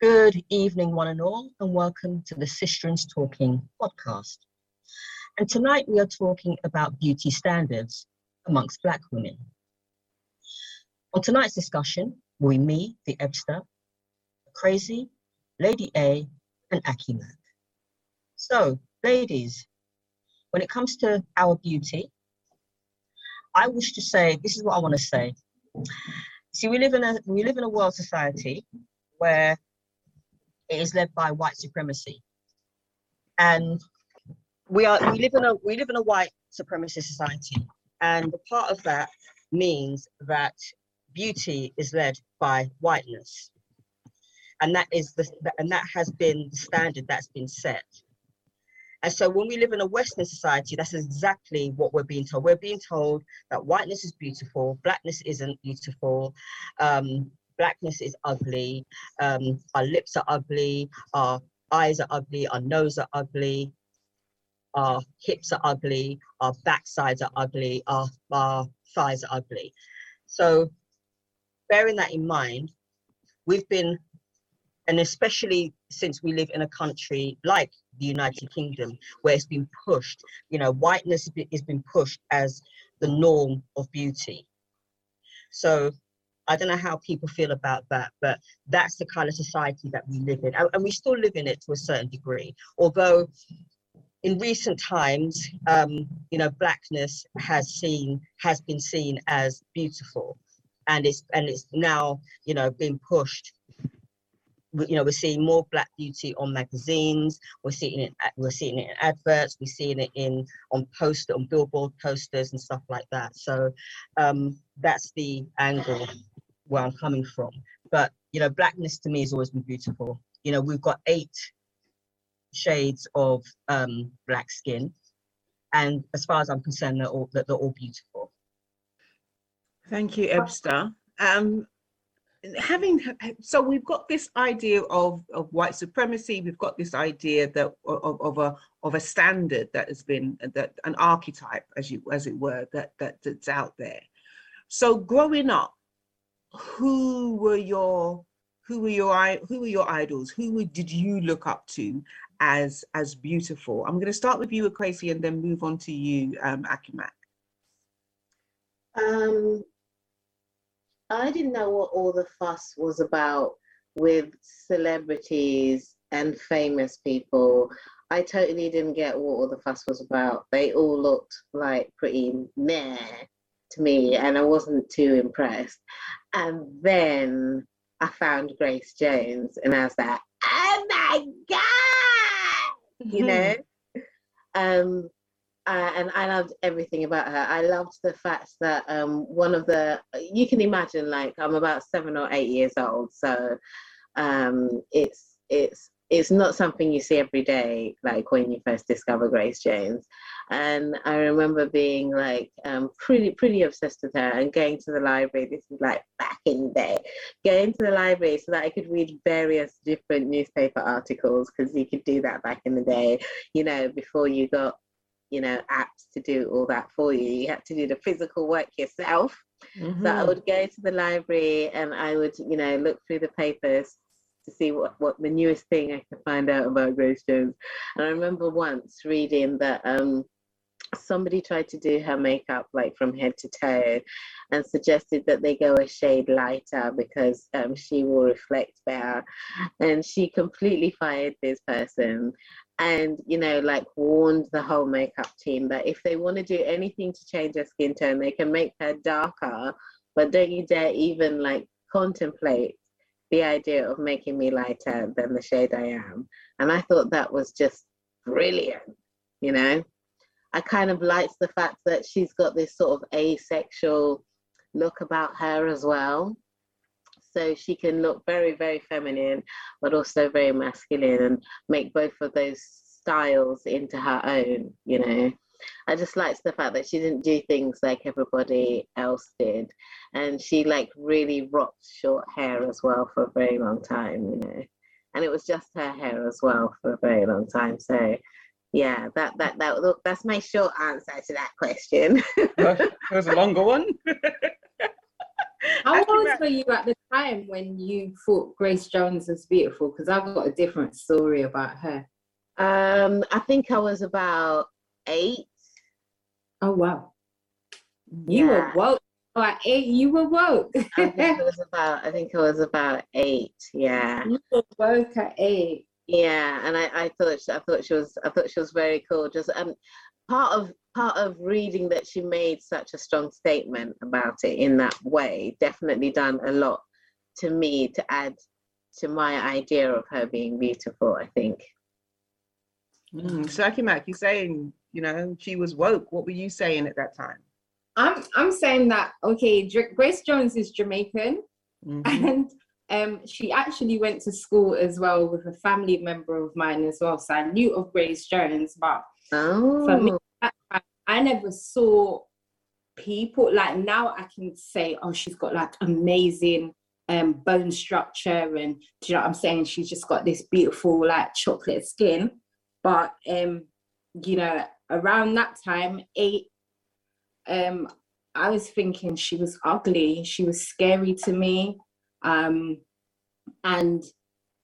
Good evening, one and all, and welcome to the Sistren Talking podcast. And tonight we are talking about beauty standards amongst Black women. On tonight's discussion, will be me, the Ebster, Crazy, Lady A, and Akimak. So, ladies, when it comes to our beauty, I wish to say this is what I want to say. See, we live in a we live in a world society where it is led by white supremacy, and we are we live in a we live in a white supremacist society, and part of that means that beauty is led by whiteness, and that is the and that has been the standard that's been set. And so when we live in a Western society, that's exactly what we're being told. We're being told that whiteness is beautiful, blackness isn't beautiful, um, blackness is ugly, um, our lips are ugly, our eyes are ugly, our nose are ugly, our hips are ugly, our backsides are ugly, our, our thighs are ugly. So bearing that in mind, we've been, and especially since we live in a country like the United Kingdom, where it's been pushed, you know, whiteness has been pushed as the norm of beauty. So I don't know how people feel about that, but that's the kind of society that we live in. And we still live in it to a certain degree. Although in recent times, um, you know, blackness has seen has been seen as beautiful, and it's and it's now you know being pushed you know, we're seeing more Black beauty on magazines. We're seeing it. We're seeing it in adverts. We're seeing it in on poster, on billboard posters and stuff like that. So um, that's the angle where I'm coming from. But you know, blackness to me has always been beautiful. You know, we've got eight shades of um, black skin, and as far as I'm concerned, they're all they're all beautiful. Thank you, Ebster. Um, having so we've got this idea of, of white supremacy we've got this idea that of, of a of a standard that has been that an archetype as you as it were that, that that's out there so growing up who were your who were your who were your idols who did you look up to as as beautiful i'm going to start with you Akwesi and then move on to you um akimak um I didn't know what all the fuss was about with celebrities and famous people. I totally didn't get what all the fuss was about. They all looked like pretty meh to me, and I wasn't too impressed. And then I found Grace Jones, and I was like, oh my God! You know? um, uh, and I loved everything about her. I loved the fact that um, one of the you can imagine like I'm about seven or eight years old, so um, it's it's it's not something you see every day, like when you first discover Grace Jones. And I remember being like um, pretty pretty obsessed with her and going to the library. This is like back in the day, going to the library so that I could read various different newspaper articles because you could do that back in the day, you know, before you got you know, apps to do all that for you. You had to do the physical work yourself. Mm-hmm. So I mm-hmm. would go to the library and I would, you know, look through the papers to see what, what the newest thing I could find out about Grace Jones. And I remember once reading that um, somebody tried to do her makeup like from head to toe and suggested that they go a shade lighter because um, she will reflect better. And she completely fired this person and you know like warned the whole makeup team that if they want to do anything to change her skin tone they can make her darker. But don't you dare even like contemplate the idea of making me lighter than the shade i am. And i thought that was just brilliant you know i kind of liked the fact that she's got this sort of asexual look about her as well so she can look very very feminine but also very masculine and make both of those styles into her own you know I just liked the fact that she didn't do things like everybody else did. And she like really rocked short hair as well for a very long time, you know. And it was just her hair as well for a very long time. So yeah, that that that look that's my short answer to that question. that was a longer one. How Aki old were you at the time when you thought Grace Jones was beautiful? Because I've got a different story about her. Um, I think I was about eight. Oh wow, you Yeah. were woke. Oh, at eight, you were woke. I think it was about. I think it was about eight. Yeah. you were woke at eight. Yeah, and I, I thought she, I thought she was I thought she was very cool. Just um, part of part of reading that she made such a strong statement about it in that way definitely done a lot to me to add to my idea of her being beautiful. I think. Mm, so Aki Mac, you're saying, you know, she was woke. What were you saying at that time? I'm I'm saying that okay. Grace Jones is Jamaican, Mhm. and um, she actually went to school as well with a family member of mine as well. So I knew of Grace Jones, but Oh. for me, at I never saw people like now. I can say, oh, she's got like amazing um bone structure, and do you know what I'm saying? She's just got this beautiful like chocolate skin. But um, you know, around that time, eight, um, I was thinking she was ugly. She was scary to me. Um, and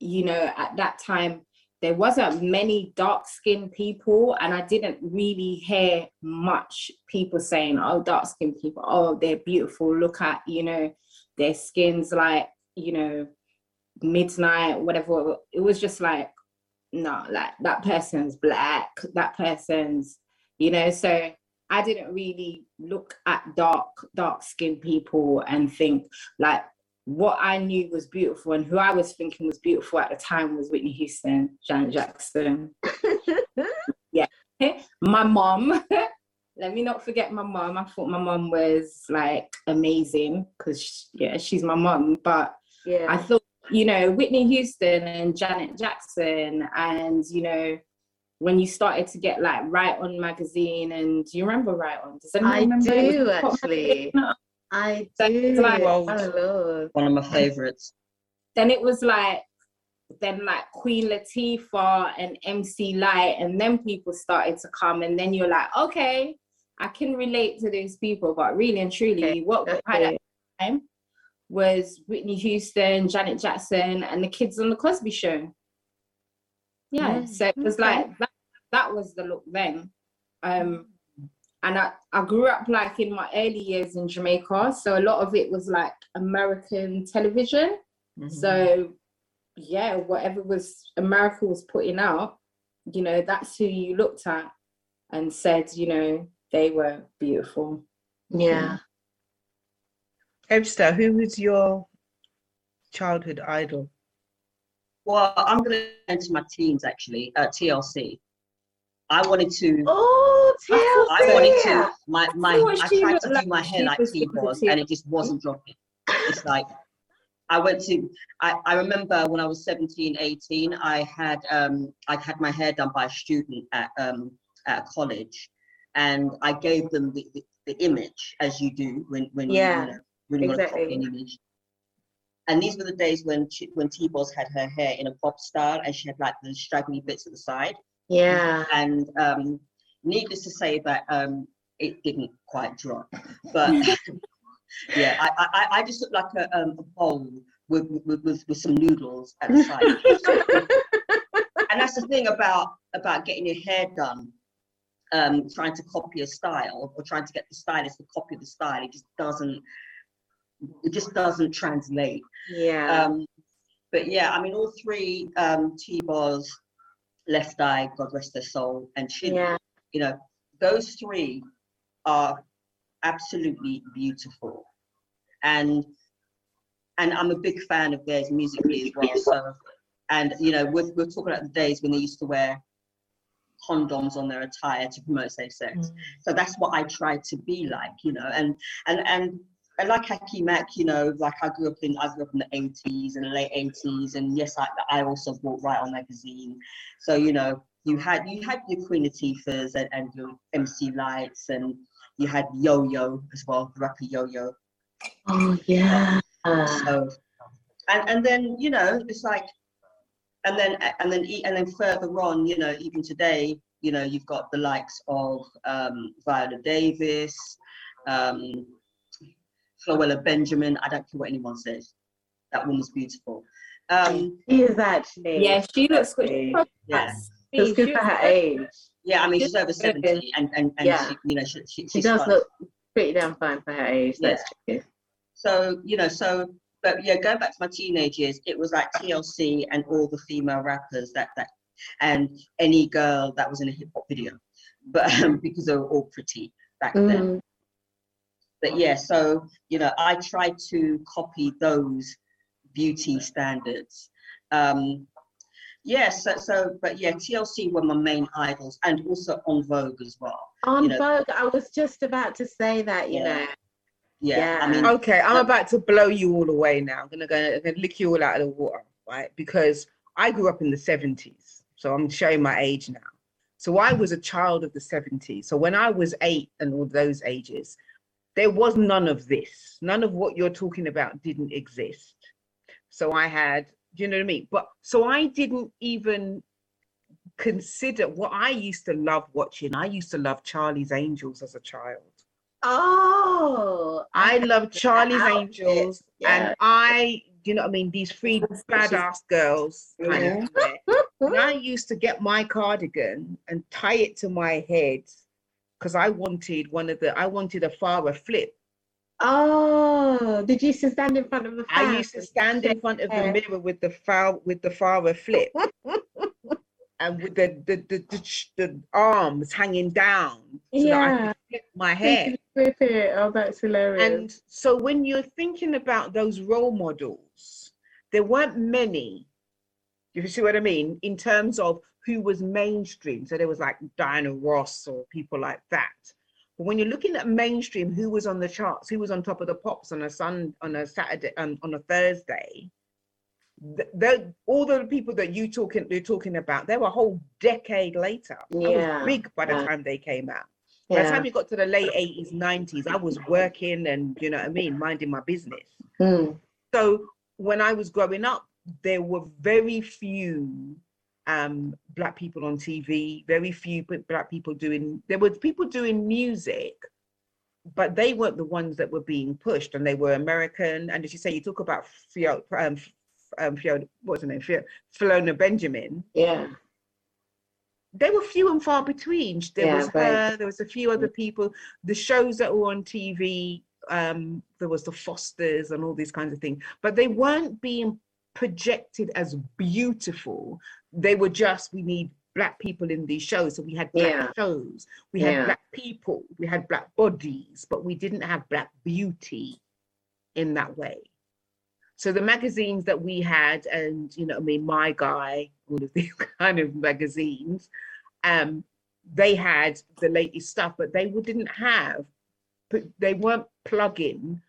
you know, at that time, there wasn't many dark skinned people, and I didn't really hear much people saying, "Oh, dark skinned people, oh, they're beautiful. Look at you know, their skin's like you know, midnight, whatever." It was just like, no, like that person's black. That person's, you know, so. I didn't really look at dark, dark skinned people and think like what I knew was beautiful and who I was thinking was beautiful at the time was Whitney Houston, Janet Jackson, yeah. my mom. Let me not forget my mom. I thought my mom was like amazing because yeah, she's my mom. But I thought, you know, Whitney Houston and Janet Jackson, and you know, when you started to get like Right On magazine, and do you remember Right On? Does anyone I remember? Do, actually. Magazine. I That's do. like- oh Lord. One of my favorites. then it was like then like Queen Latifah and MC Lyte, and then people started to come, and then you're like, okay, I can relate to those people, but really and truly, Okay, what we had at the time was Whitney Houston, Janet Jackson, and the kids on the Cosby Show. Yeah, Yeah, so it was okay. like that. That was the look then. Um, and I, I grew up like in my early years in Jamaica, so a lot of it was like American television. Mhm. So yeah, whatever was America was putting out, you know, that's who you looked at and said, you know, they were beautiful. Yeah. Ebster, who was your childhood idol? Well, I'm going to enter my teens actually. Uh, TLC. I wanted to. Oh, I I wanted to. My my. thought I tried to do like my hair like was T with the was, and it just wasn't dropping. It's like I went to. I, I remember when I was 17, 18, I had um I had my hair done by a student at um at a college, and I gave them the, the, the image as you do when when Yeah, you, know, when you want to copy an image. And these were the days when she, when T-Boz had her hair in a pop style, and she had like the straggly bits at the side. Yeah. And um, needless to say that um, it didn't quite drop. But yeah, I, I, I- just looked like a, um, a bowl with, with, with, with some noodles at the side. and that's the thing about about getting your hair done. Um, trying to copy a style or trying to get the stylist to copy the style, it just doesn't. It just doesn't translate. Yeah. Um, but yeah, I mean, all three um, T-Boz, Left Eye, God rest their soul, and Chin, yeah. you know, those three are absolutely beautiful. And and I'm a big fan of theirs musically as well. So, and you know, we're, we're talking about the days when they used to wear condoms on their attire to promote safe sex. Mm. So that's what I try to be like, you know, and and and I like Haki Mac, you know, like I grew up in I grew up in the 80s and the late 80s, and yes, I I also bought Right On magazine. So you know, you had you had your Queen Latifahs and, and your MC Lytes, and you had Yo Yo as well, rapper Yo Yo. Oh yeah. So, and and then you know, it's like, and then and then and then further on, you know, even today, you know, you've got the likes of um, Viola Davis, um, Floella Benjamin. I don't care what anyone says. That woman's beautiful. Um, She is actually. Yeah, she looks good. She's Yeah. like It's Steve, good for her age. yeah, I mean, she's She's over 70 and, and, and Yeah. she, you know, she, she, She does fine. look pretty damn fine for her age. That's true. So, you know, so, but yeah, going back to my teenage years, it was like TLC and all the female rappers that, that, and any girl that was in a hip hop video, but um, because they were all pretty back then. But yeah, so, you know, I tried to copy those beauty standards. Um, yeah, so, so, but yeah, TLC were my main idols and also En Vogue as well. On You know- Vogue, I was just about to say that, you Yeah. know. Yeah, I mean, Okay, I'm about to blow you all away now. I'm gonna go I'm gonna lick you all out of the water, right? Because I grew up in the 70s, so I'm showing my age now. So I was a child of the 70s. So when I was eight and all those ages, there was none of this. None of what you're talking about didn't exist. So I had, do you know what I mean? But so I didn't even consider what I used to love watching. I used to love Charlie's Angels as a child. Oh, I love Charlie's Angels, yeah. and I, you know what I mean, these three badass girls kind of. And I used to get my cardigan and tie it to my head because I wanted one of the, I wanted a Farrah flip. Oh, did you used to stand in front of the? I used to stand in front of the mirror with the Farrah with the Farrah flip. And with the the, the the the arms hanging down so that I Yeah. could flip my hair. Flip it. Oh, that's hilarious. And so when you're thinking about those role models, there weren't many. You see what I mean? In terms of who was mainstream. So there was like Diana Ross or people like that. But when you're looking at mainstream, who was on the charts, who was on top of the pops on a sun on a Saturday um, on a Thursday, th- the, all the people that you talking you're talking about, they were a whole decade later. I Yeah, was big by the yeah. time they came out. By the time you got to the late 80s, 90s, I was working and, you know what I mean, minding my business. Mm. So when I was growing up, there were very few um, black people on TV, very few black people doing, there were people doing music, but they weren't the ones that were being pushed and they were American. And as you say, you talk about Fiona, um, um, Fiona, what's her name? Fiona, Fiona Benjamin Yeah. they were few and far between. There Yeah, was right. her, there was a few other people. The shows that were on TV, um, there was the Fosters and all these kinds of things, but they weren't being projected as beautiful. They were just, we need black people in these shows. So we had black Yeah. shows, we had Yeah. black people, we had black bodies, but we didn't have black beauty in that way. So the magazines that we had, and you know, I mean, my guy, all of these kind of magazines, um, they had the latest stuff, but they didn't have, they weren't plugging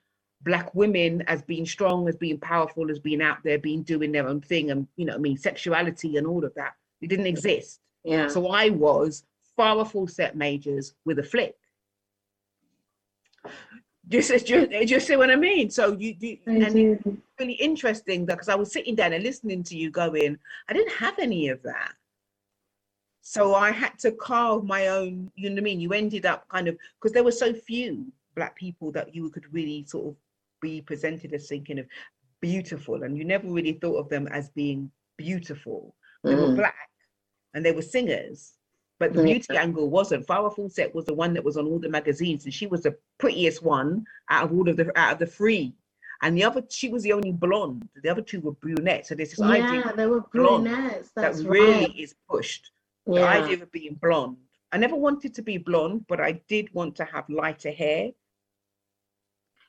black women as being strong, as being powerful, as being out there, being doing their own thing, and you know, I mean, sexuality and all of that. It didn't exist. Yeah. So I was Farrah Fawcett Majors with a flick. Just, just, just see what I mean? So you, you I and do. it's really interesting because I was sitting down and listening to you going, I didn't have any of that. So I had to carve my own, you know what I mean? You ended up kind of, because there were so few black people that you could really sort of be presented as thinking of beautiful. And you never really thought of them as being beautiful. They were Mm. black and they were singers. But the Yeah. beauty angle wasn't. Farrah Fawcett was the one that was on all the magazines, and she was the prettiest one out of all of the out of the three. And the other, she was the only blonde. The other two were brunettes. So there's this idea Yeah, they were brunettes. that really right. is pushed. The idea of being blonde. I never wanted to be blonde, but I did want to have lighter hair.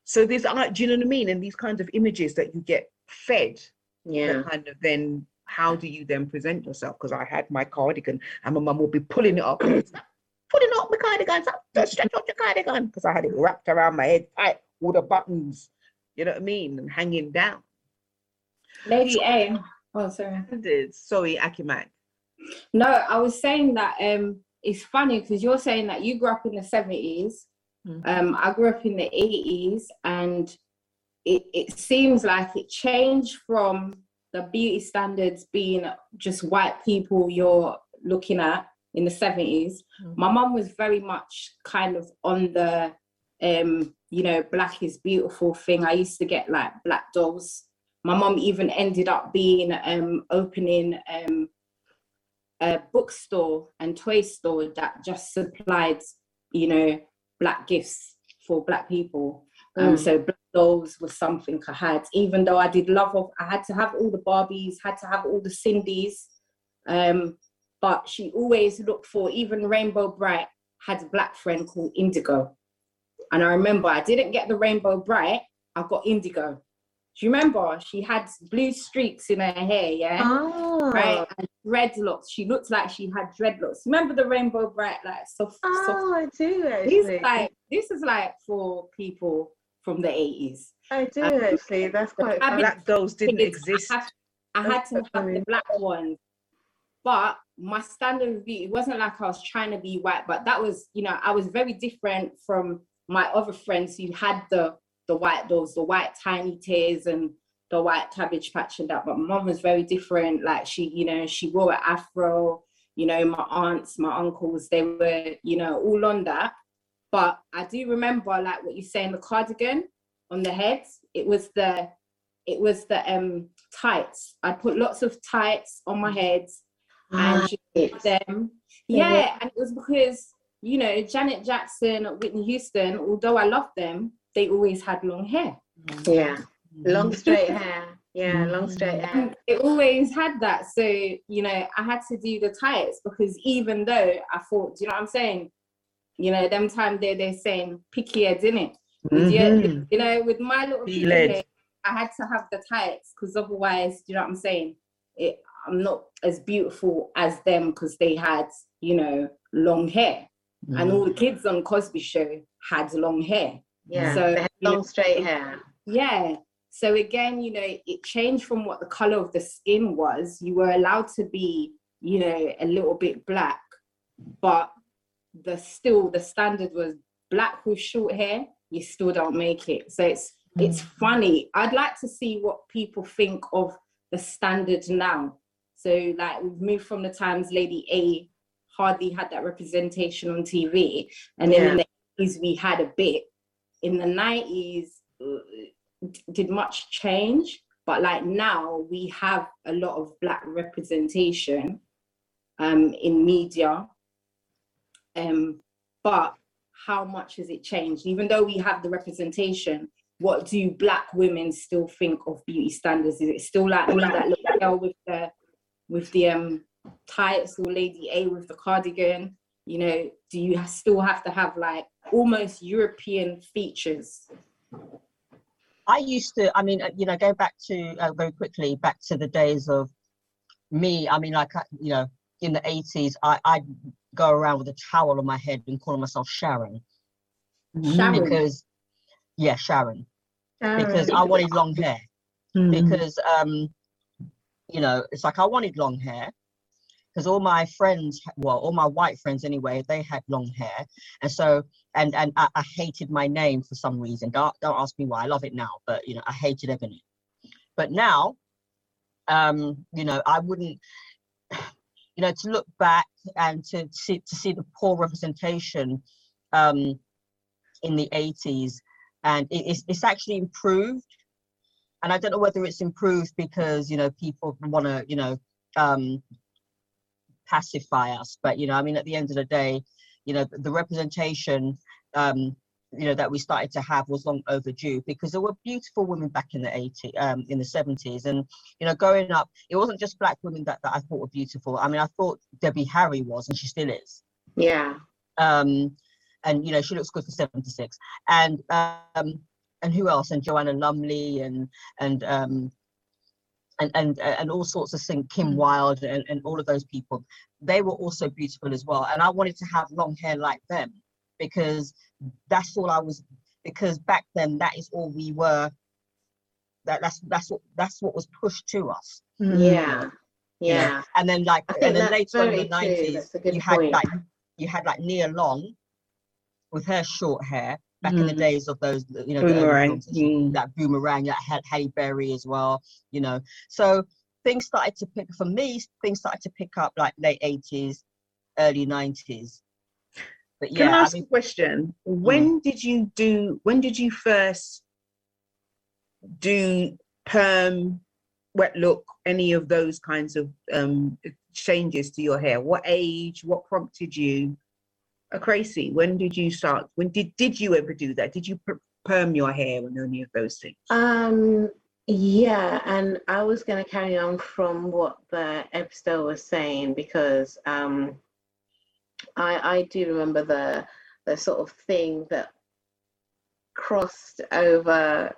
So there's, do you know what I mean? And these kinds of images that you get fed Yeah. kind of then how do you then present yourself? Because I had my cardigan and my mum would be pulling it up. Pulling up my cardigan, stop, stretch out your cardigan. Because I had it wrapped around my head tight, all the buttons, you know what I mean, and hanging down. Lady A. Oh, sorry. Sorry, Akimak. No, I was saying that um it's funny because you're saying that you grew up in the 70s. Mm. Um, I grew up in the 80s and it, it seems like it changed from the beauty standards being just white people you're looking at in the 70s. Mm. My mum was very much kind of on the um you know, black is beautiful thing. I used to get like black dolls. My mom even ended up being um opening um a bookstore and toy store that just supplied, you know, black gifts for black people. Um, Mm. so black dolls was something I had, even though I did love of, I had to have all the Barbies, had to have all the Sindy's. Um, but she always looked for, even Rainbow Brite had a black friend called Indigo. And I remember I didn't get the Rainbow Brite, I got Indigo. Do you remember? She had blue streaks in her hair, yeah? Oh, Right, and dreadlocks. She looked like she had dreadlocks. Remember the Rainbow Brite, like soft, soft oh, I do this actually. like this is like for people from the 80s. I do um, actually. That's quite fun. Black dolls didn't exist. I had, I had to have funny. the black ones. But my standard of beauty it wasn't like I was trying to be white, but that was, you know, I was very different from my other friends who had the the white dolls, the white tiny tears and the white cabbage patch and that. But my mom was very different. Like she, you know, she wore an afro, you know, my aunts, my uncles, they were, you know, all on that. But I do remember like what you say in the cardigan on the head. It was the it was the um tights. I put lots of tights on my head and she put them. Yeah, and it was because you know Janet Jackson, Whitney Houston. Although I loved them, they always had long hair. Yeah, mm-hmm. long straight hair. Yeah, long mm-hmm. straight hair. And it always had that. So you know, I had to do the tights because even though I thought, do you know what I'm saying? You know, them time they they're saying picky heads in it. With your- Mhm. you know, with my little Be picky hair, I had to have the tights because otherwise, do you know what I'm saying? It, I'm not as beautiful as them because they had, you know, long hair. And mm. all the kids on Cosby Show had long hair. Yeah, So, they had know, long straight hair. Yeah. So again, you know, it changed from what the color of the skin was. You were allowed to be, you know, a little bit black, but the still the standard was black with short hair. You still don't make it. So it's it's funny. I'd like to see what people think of the standard now. So like we've moved from the times Lady A hardly had that representation on TV, and then in the 80s we had a bit. In the 90s, uh, did much change, but like now we have a lot of black representation um, in media. Um, but how much has it changed? Even though we have the representation, what do black women still think of beauty standards? Is it still like me, that little girl with the with the um tights, or Lady A with the cardigan? You know, do you still have to have like almost European features? I used to, I mean, uh, you know, go back to uh, very quickly back to the days of me. I mean, like, you know, in the 80s, I, I'd go around with a towel on my head and call myself Sharon Sharon. because, yeah, Sharon, because I wanted long hair. Mhm. Because, um, you know, it's like I wanted long hair because all my friends, well, all my white friends anyway, they had long hair, and so and and I, I hated my name for some reason. Don't don't ask me why. I love it now, but you know, I hated Ebony. But now, um, you know, I wouldn't, you know, to look back and to see to see the poor representation, um, in the eighties, and it, it's it's actually improved. And I don't know whether it's improved because you know people want to you know um, pacify us, but you know, I mean, at the end of the day, you know, the representation um, you know that we started to have was long overdue because there were beautiful women back in the 80s um in the 70s and you know growing up it wasn't just black women that, that i thought were beautiful. I mean i thought debbie harry was and she still is. Yeah, um and you know she looks good for 76 and um and who else? And joanna lumley and and um and and and all sorts of things kim mm. wilde and, and all of those people they were also beautiful as well. And i wanted to have long hair like them because that's all i was because back then that is all we were. That that's that's what that's what was pushed to us. Mm. Yeah, you know. yeah. and then like I think and then later on in the very 90s That's a good you had point. like you had like Nia Long with her short hair back in the Mhm. days of those you know the Boomerang. Mm. that boomerang that had Halle Berry as well you know so things started to pick for me things started to pick up like late 80s early 90s but Can yeah, I I ask mean, a question? When did you do, when did you first do perm, wet look, any of those kinds of um changes to your hair? What age, what prompted you? Uh, Crazy, when did you start? When did, did you ever do that? Did you per- perm your hair and any of those things? Um, yeah, and I was going to carry on from what the Ebster was saying because um, I I do remember the the sort of thing that crossed over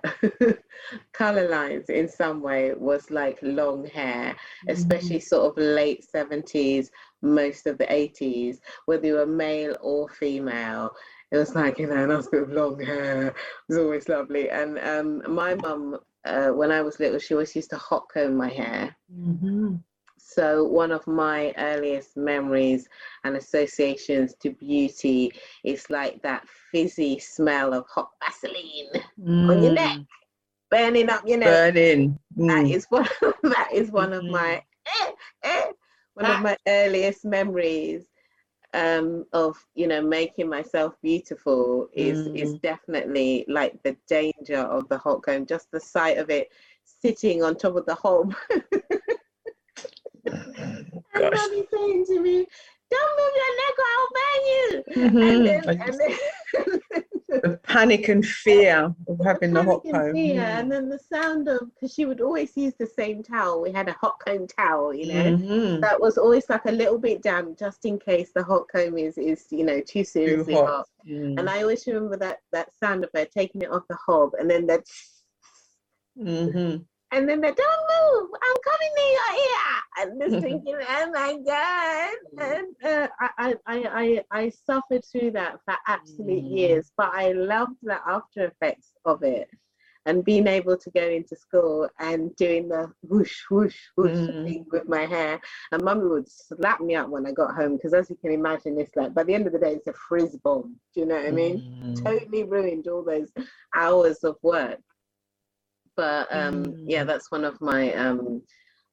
color lines in some way was like long hair, especially sort of late 70s, most of the 80s, whether you were male or female. It was like, you know, nice bit of long hair. It was always lovely. And um, my mum, uh, when I was little, she always used to hot comb my hair. Mhm. So one of my earliest memories and associations to beauty is like that fizzy smell of hot Vaseline on your neck, Mm, burning up your neck. Burning. That Mm. is one. that is one of my eh, eh, one of my earliest memories um, of you know making myself beautiful. Is is definitely like the danger of the hot comb. Just the sight of it sitting on top of the hob. and mommy saying to me, "Don't move your neck, or I'll burn you." Mhm. And then, and then The panic and fear of having the hot panic and comb. fear, and then the sound of because she would always use the same towel. We had a hot comb towel, you know. Mhm. That was always like a little bit damp, just in case the hot comb is is you know too Too seriously hot. hot. Mm. And I always remember that that sound of her taking it off the hob, and then that, Mhm. And then the don't move, I'm coming to your ear, and just thinking, oh my god, and uh, I, I I I I suffered through that for absolute Mm. years, but I loved the after effects of it. And being able to go into school and doing the whoosh, whoosh, whoosh Mm. thing with my hair. And mummy would slap me up when I got home because, as you can imagine, it's like by the end of the day, it's a frizz bomb. Do you know what I mean? Mm. totally ruined all those hours of work. But um, yeah, Mm. that's one of my um,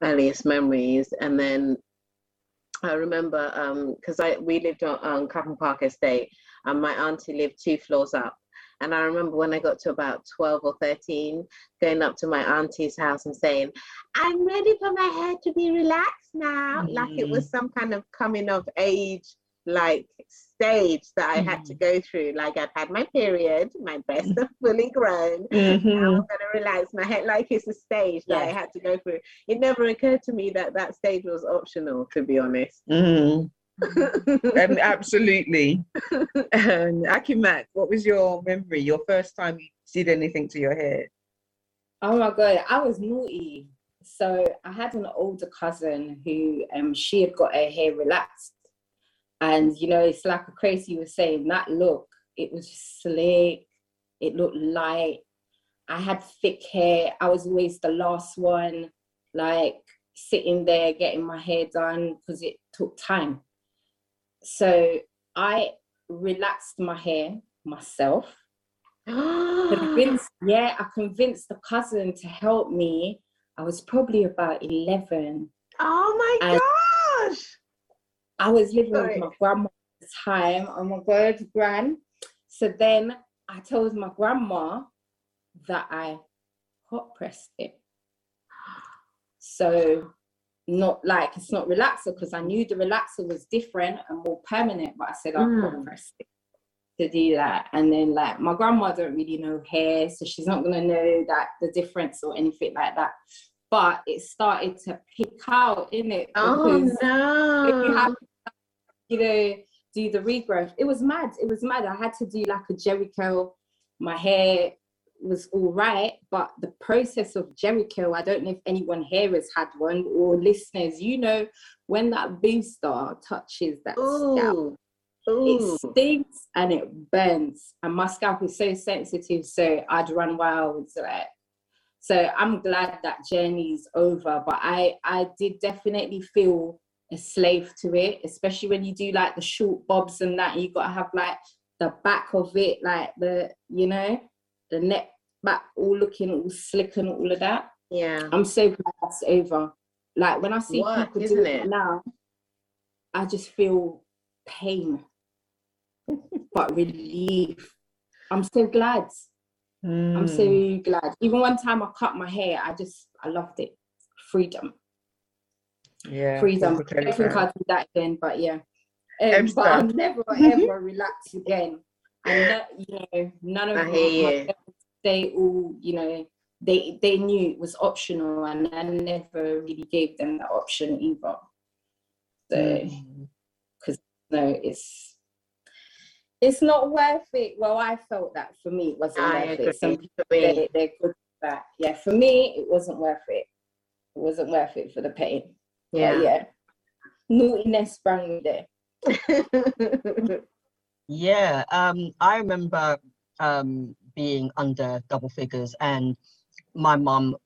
earliest memories. And then I remember because I we lived on, on Clapham Park Estate, and my auntie lived two floors up. And I remember when I got to about 12 or 13, going up to my auntie's house and saying, I'm ready for my hair to be relaxed now. Like it was some kind of coming of age like stage that I had to go through. Like I've had my period, my breasts are fully grown. Now I'm gonna relax my head like it's a stage that I had to go through. It never occurred to me that that stage was optional, to be honest. Mhm. Um, absolutely. And Akimat, what was your memory? Your first time you did anything to your hair? Oh my god, I was naughty. So I had an older cousin who um she had got her hair relaxed. And you know, it's like a crazy was saying, that look, it was slick, it looked light. I had thick hair. I was always the last one, like sitting there getting my hair done because it took time. So I relaxed my hair myself convinced, yeah, I convinced the cousin to help me. I was probably about 11. oh my And- gosh! I was living Sorry. with my grandma at the time. Oh my God, Gran. So then I told my grandma that I hot pressed it. So not like it's not relaxer because I knew the relaxer was different and more permanent, but I said I hot Mm. pressed it to do that. And then like my grandma don't really know hair, so she's not gonna know that the difference or anything like that. But it started to pick out in it Oh if you no! have you know do the regrowth it was mad it was mad. I had to do like a Jheri curl. My hair was all right but the process of Jheri curl i don't know if anyone here has had one or listeners you know when that booster touches that scalp Ooh, it ooh. stings and it burns. And my scalp is so sensitive so i'd run wild like so i'm glad that journey's over but i i did definitely feel a slave to it especially when you do like the short bobs and that you gotta have like the back of it like the you know the neck back all looking all slick and all of that Yeah. i'm so glad that's over like when i see people doing it? now i just feel pain but relief. I'm so glad. I'm Mm. so glad. Even one time I cut my hair, I just I loved it. Freedom, yeah. freedom. I don't think I'll do that again, but yeah. Um, but I'll never ever relax again. And you know, none of I my, you. girls, they all, you know, they they knew it was optional, and I never really gave them that option either. So. Mm. no, it's it's not worth it. Well, I felt that for me it wasn't I worth agree. it. Some people they, they're good with that. Yeah, for me it wasn't worth it. It wasn't worth it for the pain. Yeah, yeah. yeah. Naughtiness sprang there. Yeah, um, I remember um, being under double figures and my mum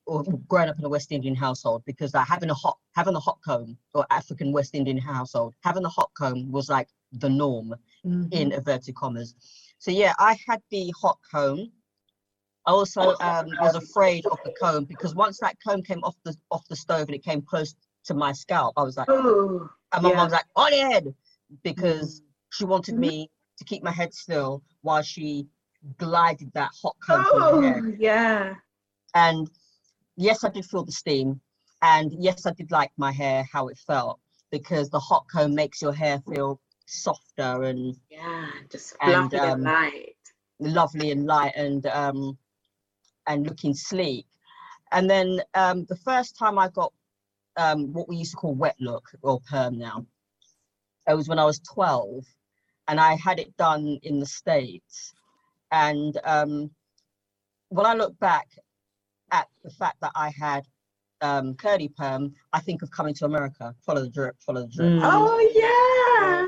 growing up in a West Indian household because like having a hot having a hot comb or African West Indian household having a hot comb was like the norm in mm-hmm. inverted commas. So yeah, I had the hot comb. I also um, was afraid of the comb because once that comb came off the off the stove and it came close to my scalp, I was like, Ooh, and my yeah. mum's like, on your head, because mm-hmm. she wanted me mm-hmm. to keep my head still while she glided that hot comb through oh, yeah. And yes, I did feel the steam, and yes, I did like my hair how it felt because the hot comb makes your hair feel softer and Yeah, just And, fluffy and um, light. lovely and light and um and looking sleek. And then um the first time I got um what we used to call wet look or perm now, it was when I was 12 and I had it done in the States. And um when I look back at the fact that I had um curly perm, I think of coming to America, follow the drip, follow the drip. Mm. Oh, yeah.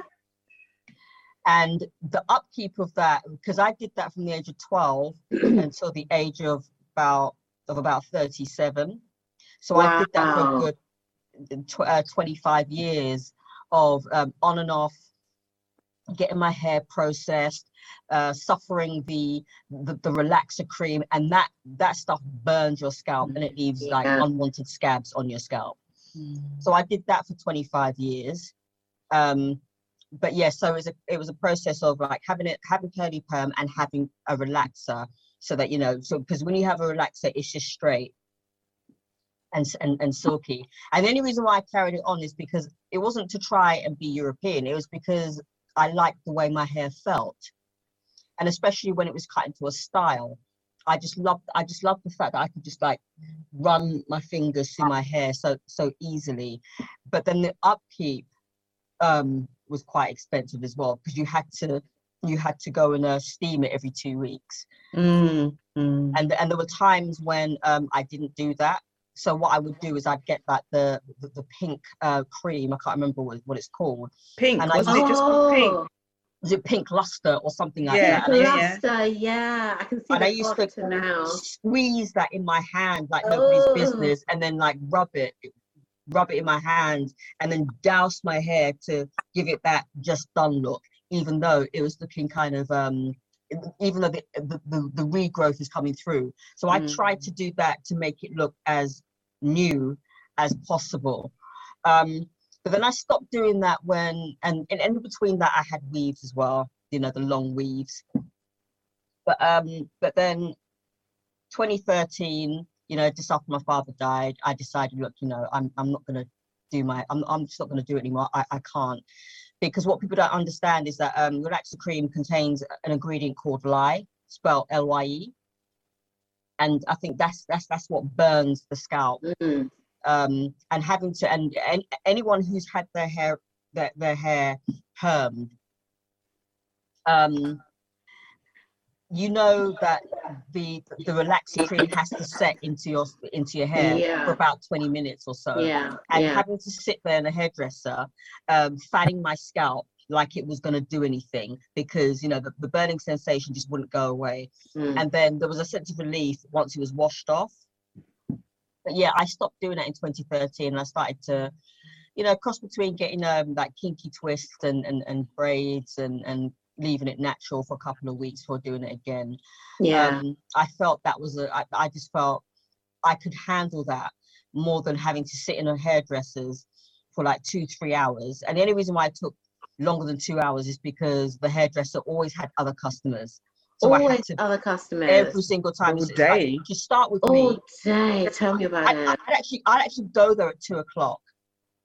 And the upkeep of that because i did that from the age of 12 until the age of about of about 37 so i did that for a good tw- uh, 25 years of um, on and off getting my hair processed uh, suffering the, the the relaxer cream and that that stuff burns your scalp and it leaves like unwanted scabs on your scalp. So I did that for 25 years. Um, but yeah, so it was a it was a process of like having it having curly perm and having a relaxer so that you know so because when you have a relaxer it's just straight and, and and silky. And the only reason why I carried it on is because it wasn't to try and be European. It was because I liked the way my hair felt, and especially when it was cut into a style. I just loved I just loved the fact that I could just like run my fingers through my hair so so easily. But then the upkeep um was quite expensive as well because you had to you had to go and uh, steam it every two weeks Mm, mm. and and there were times when um I didn't do that. So what I would do is I'd get like the the, the pink uh cream. I can't remember what, what it's called. Pink, And I wasn't it just called pink? Oh, Is it pink luster or something like Yeah, that? And I yeah, Luster, yeah. I can see And I used to now. squeeze that in my hand like nobody's Oh. business, and then like rub it, rub it in my hand, and then douse my hair to give it that just done look. Even though it was looking kind of um, even though the the, the, regrowth is coming through, so I Mm. tried to do that to make it look as new as possible. Um, but then I stopped doing that when, and, and in between that, I had weaves as well, you know, the long weaves. But um, but then 2013, you know, just after my father died, I decided, look, you know, I'm I'm not gonna do my, I'm I'm just not gonna do it anymore. I, I can't. Because what people don't understand is that um, relaxer cream contains an ingredient called lye, spelled L-Y-E. And I think that's that's that's what burns the scalp Mm. um, and having to and, and anyone who's had their hair their, their hair permed um you know that the the relaxing cream has to set into your into your hair Yeah. for about 20 minutes or so Yeah, and yeah. having to sit there in a hairdresser um fanning my scalp like it was going to do anything because you know the, the burning sensation just wouldn't go away Mm. and then there was a sense of relief once it was washed off. But yeah, I stopped doing that in 2013 and I started to, you know, cross between getting um like kinky twists and and, and braids and and leaving it natural for a couple of weeks before doing it again. yeah. Um, I felt that was a I, I just felt I could handle that more than having to sit in a hairdresser's for like two, three hours. And the only reason why I took longer than two hours is because the hairdresser always had other customers. So I had to other customers. every single time. All So it's like, day. to start with All me, day. Tell me about I, it. I'd actually I'd actually go there at two o'clock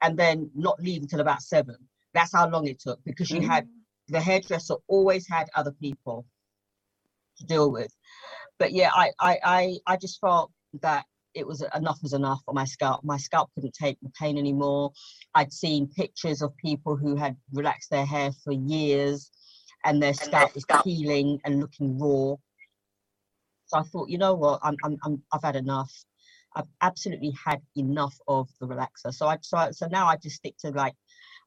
and then not leave until about seven. That's how long it took because you had the hairdresser always had other people to deal with. But yeah, I I I, I just felt that it was enough was enough on my scalp. My scalp couldn't take the pain anymore. I'd seen pictures of people who had relaxed their hair for years and their scalp was peeling and looking raw. So I thought, you know what, I'm I'm, I'm I've had enough. I've absolutely had enough of the relaxer. So I so, I- so now I just stick to like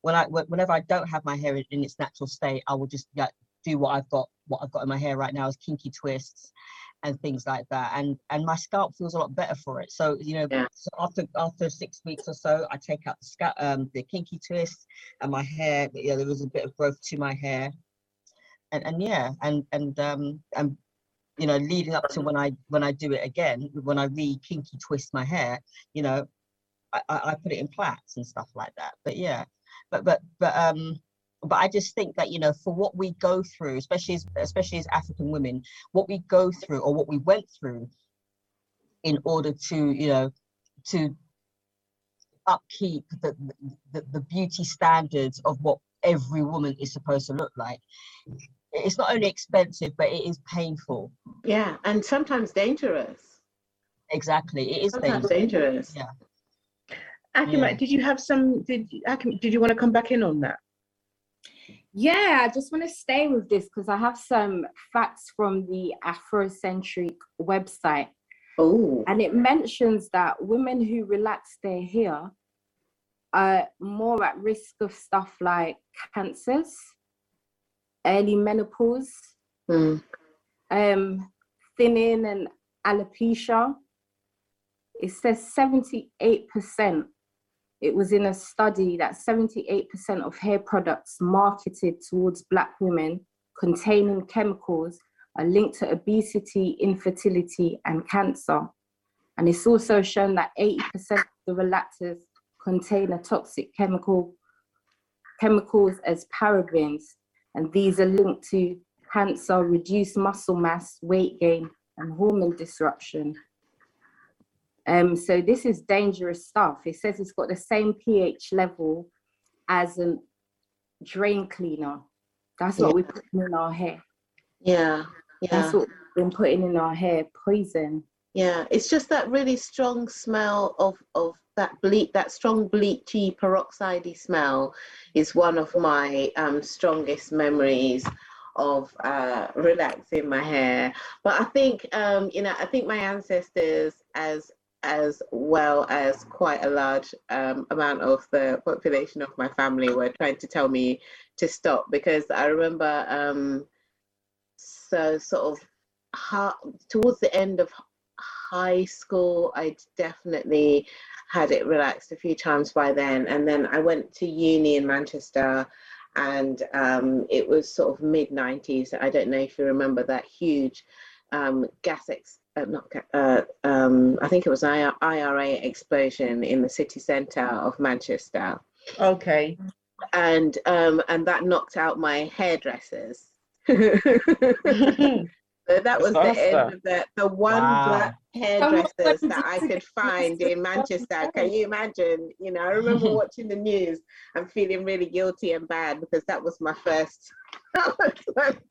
when I whenever I don't have my hair in, its natural state, I will just like, do what I've got what I've got in my hair right now is kinky twists and things like that. And and my scalp feels a lot better for it. So you know, Yeah. so after after six weeks or so, I take out the scalp um the kinky twists and my hair. Yeah, there was a bit of growth to my hair. And and yeah, and and um and you know, leading up to when I when I do it again, when I re kinky twist my hair, you know, I, I, I put it in plaits and stuff like that. But yeah, but but but um, but I just think that you know, for what we go through, especially as especially as African women, what we go through or what we went through, in order to you know, to upkeep the the, the beauty standards of what every woman is supposed to look like. It's not only expensive, but it is painful. Yeah, and sometimes dangerous. Exactly, it is Sometimes painful. dangerous. Yeah. Akima, Yeah. did you have some? Did Akim, did you want to come back in on that? Yeah, I just want to stay with this because I have some facts from the Afrocentric website. Oh, And it mentions that women who relax their hair are more at risk of stuff like cancers, early menopause, mm, um, thinning, and alopecia. It says 78%. It was in a study that 78% of hair products marketed towards Black women containing chemicals are linked to obesity, infertility, and cancer. And it's also shown that 80% of the relaxers contain a toxic chemical chemicals as parabens, and these are linked to cancer, reduced muscle mass, weight gain, and hormone disruption. Um, so this is dangerous stuff. It says it's got the same pH level as a drain cleaner. That's what we put in our hair. yeah, yeah. That's what we've been putting in our hair, poison. Yeah, it's just that really strong smell of of that bleach, that strong bleachy peroxidey smell is one of my um, strongest memories of uh, relaxing my hair. But I think um, you know, I think my ancestors, as as well as quite a large um, amount of the population of my family, were trying to tell me to stop because I remember um, so sort of towards the end of high school, I definitely had it relaxed a few times by then. And then I went to uni in Manchester and um, it was sort of mid 90s. I don't know if you remember that huge um, gas ex- uh, not uh, um, I think it was I- IRA explosion in the city centre of Manchester, Okay. and um, and that knocked out my hairdressers. So that was the end of the, the one Wow. black hairdressers that I could find in Manchester. Can you imagine? You know, I remember watching the news and feeling really guilty and bad because that was my first.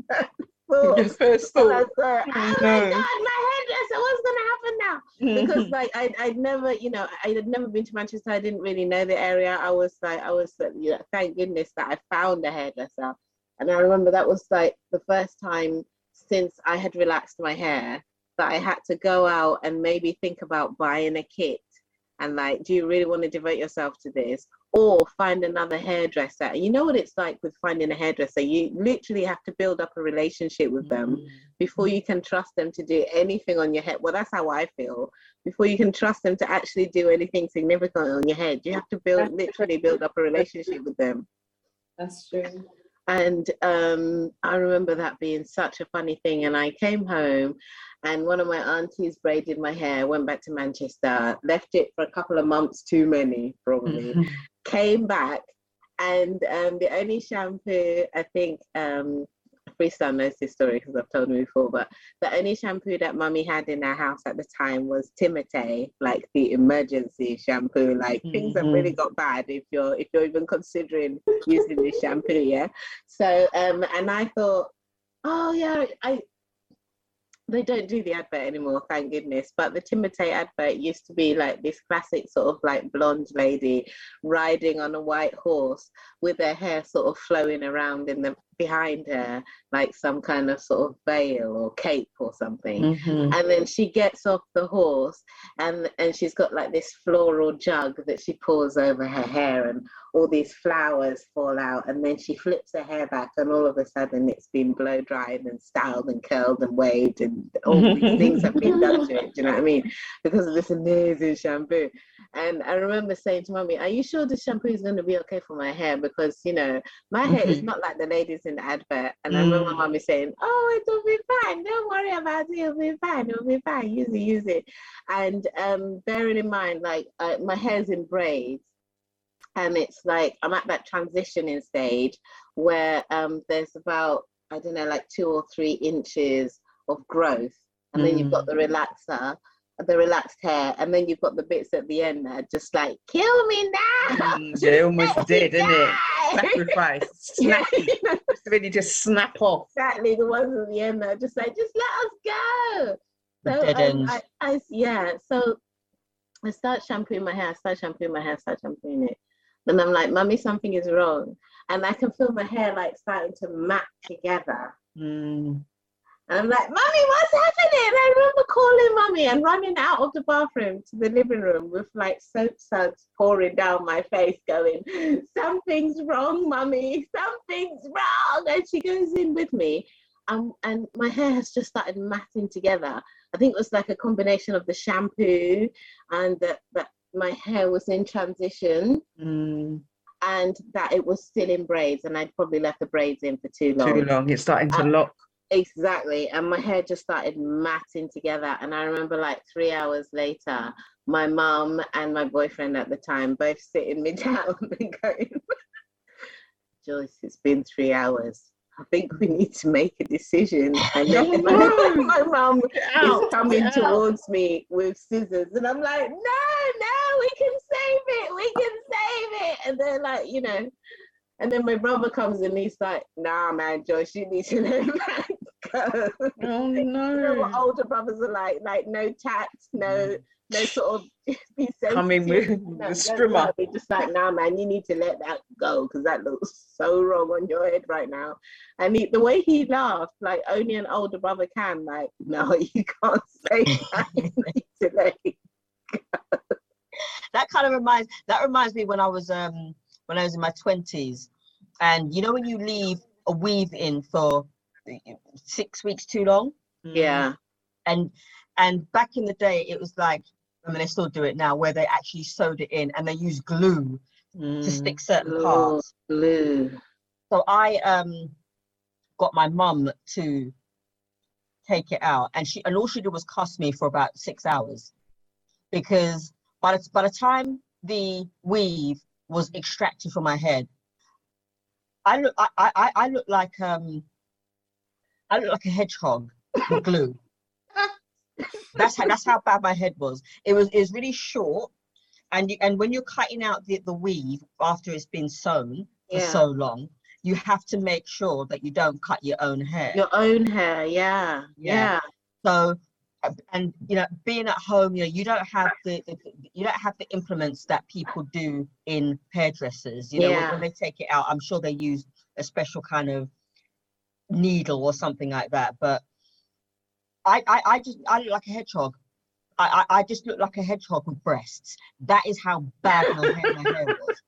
That was my first thought. Your I was thought. like, oh no. my god, my hairdresser, what's gonna happen now? Because like I, I'd never, you know, I had never been to Manchester. I didn't really know the area. I was like, I was, uh, you know, thank goodness that I found a hairdresser. And I remember that was like the first time since I had relaxed my hair that I had to go out and maybe think about buying a kit and like, do you really want to devote yourself to this? Or find another hairdresser. And you know what it's like with finding a hairdresser? You literally have to build up a relationship with them mm-hmm. before you can trust them to do anything on your head. Well, that's how I feel. Before you can trust them to actually do anything significant on your head, you have to build literally build up a relationship with them. That's true. And um, I remember that being such a funny thing. And I came home, and one of my aunties braided my hair, went back to Manchester, left it for a couple of months too many, probably, came back. and um, the only shampoo I think um, Freestyle knows this story because I've told him before, but the only shampoo that mummy had in our house at the time was Timotei, like the emergency shampoo. Like things have really got bad if you're if you're even considering using this shampoo, yeah. So um and I thought, oh yeah, I they don't do the advert anymore, thank goodness. But the Timotei advert used to be like this classic sort of like blonde lady riding on a white horse with her hair sort of flowing around in the behind her like some kind of sort of veil or cape or something Mhm. and then she gets off the horse and and she's got like this floral jug that she pours over her hair and all these flowers fall out and then she flips her hair back and all of a sudden it's been blow dried and styled and curled and waved and all these things have been done to it do you know what i mean because of this amazing shampoo and i remember saying to mommy are you sure this shampoo is going to be okay for my hair because you know my hair is Mhm. not like the ladies in the advert and i remember Mm. mommy saying oh it'll be fine. Don't worry about it. It'll be fine. It'll be fine. Use it use it. And um bearing in mind like uh, my hair's in braids and it's like i'm at that transitioning stage where um there's about i don't know like two or three inches of growth and then you've got the relaxer the relaxed hair and then you've got the bits at the end that are just like kill me now Mm, yeah, it almost Let did, me didn't it? die." Sacrifice, Yeah, snappy, really just snap off. exactly the ones at the end that are just like just let us go so dead um, ends. I, I yeah so i start shampooing my hair I start shampooing my hair start shampooing it and i'm like mummy something is wrong and i can feel my hair like starting to mat together Mm. And i'm like mummy what's happening i remember calling mummy and running out of the bathroom to the living room with like soap suds pouring down my face going something's wrong mummy something's wrong and she goes in with me um, and my hair has just started matting together. I think it was like a combination of the shampoo and that, that my hair was in transition Mm. and that it was still in braids and I'd probably left the braids in for too long. Too long. It's starting to Uh, lock. Exactly. And my hair just started matting together. And I remember like three hours later, my mum and my boyfriend at the time both sitting me down and going, Joyce, it's been three hours. I think we need to make a decision. And then my, mum is coming towards me with scissors. And I'm like, no, no, we can save it. We can save it. And they're like, you know, and then my brother comes and he's like, nah, man, Joyce, you need to that go. Oh You know what no. older brothers are like, like no tact, no, no sort of be Coming with No, strimmer. no, just like, nah, man, you need to let that go because that looks so wrong on your head right now. And he, the way he laughed, like only an older brother can, like, no, you can't say that. You need to let it that kind of reminds that reminds me when I was um when I was in my twenties, and you know when you leave a weave in for six weeks too long, Yeah, and and back in the day it was like I mean they still do it now where they actually sewed it in and they use glue Mm. to stick certain Glue. parts. Glue. So I um got my mum to take it out, and she and all she did was cuss me for about six hours, because by the by the time the weave was extracted from my head, I look I I I- I look like um I look like a hedgehog with glue. that's how that's how bad my head was. It was it was really short, and you, and when you're cutting out the, the weave after it's been sewn for so long, you have to make sure that you don't cut your own hair. Your own hair, yeah, Yeah. yeah, So, and you know, being at home, you know, you don't have the, the you don't have the implements that people do in hairdressers. You know, when, when they take it out, I'm sure they use a special kind of needle or something like that. But I, I, I just I look like a hedgehog. I, I, I just look like a hedgehog with breasts. That is how bad my hair, my hair was.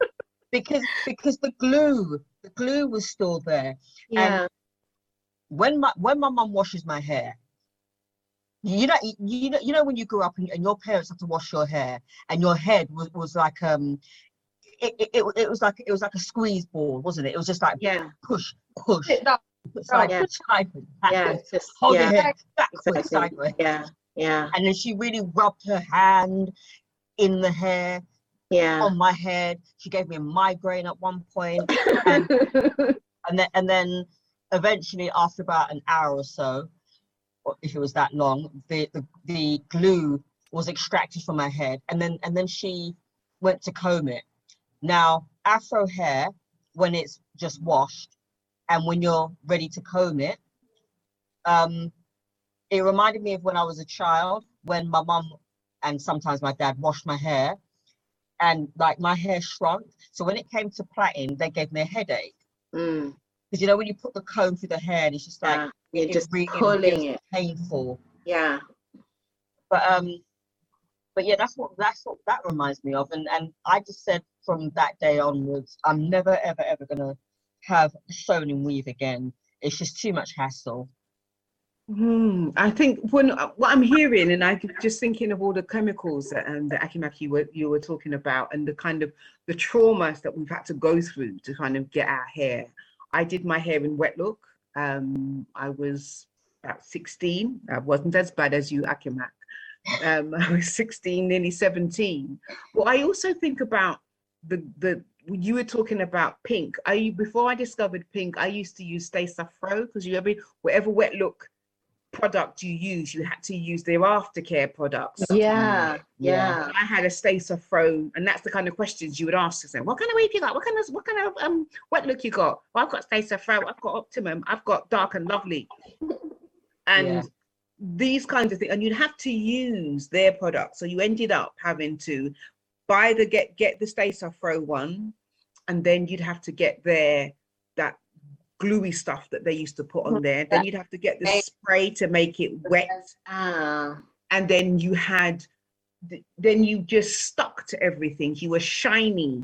Because because the glue, the glue was still there yeah. when my when my mum washes my hair you know you- you know you know when you grew up and, and your parents have to wash your hair and your head was, was like um it, it, it, it was like it was like a squeeze ball wasn't it it was just like yeah, push push Yeah. sideways, yeah, backwards, just hold yeah, your head backwards exactly. sideways yeah, yeah, and then she really rubbed her hand in the hair Yeah. on my head. She gave me a migraine at one point, and, and then and then eventually, after about an hour or so, or if it was that long, the, the the glue was extracted from my head, and then and then she went to comb it. Now, afro hair, when it's just washed, and when you're ready to comb it, um, it reminded me of when I was a child, when my mum and sometimes my dad washed my hair, and like my hair shrunk. So when it came to plaiting, they gave me a headache Mm, because you know when you put the comb through the hair, and it's just like yeah. You're it just really pulling it. painful. Yeah. But um, but yeah, that's what that's what that reminds me of. And and I just said from that day onwards, I'm never ever ever gonna have sewn and weave again. It's just too much hassle. Hmm, I think when uh, what I'm hearing, and I keep just thinking of all the chemicals that um, the Akimaki were you were talking about, and the kind of the traumas that we've had to go through to kind of get our hair. I did my hair in wet look. Um, I was about 16. I wasn't as bad as you, Akimak. Um, I was 16, nearly 17. But I also think about the the you were talking about pink. I before I discovered pink, I used to use Stay Safro because you every whatever wet look product you use, you had to use their aftercare products. Yeah. Yeah. Yeah. I had a Stay Safro, and that's the kind of questions you would ask them. What kind of weave you got? What kind of what kind of um wet look you got? Well, I've got Stay Safro, I've got Optimum, I've got Dark and Lovely, and Yeah. these kinds of things. And you'd have to use their products, so you ended up having to buy the get get the Stay Safro one, and then you'd have to get their that gluey stuff that they used to put on there. Then you'd have to get the spray to make it wet Ah. and then you had then you just stuck to everything you were shiny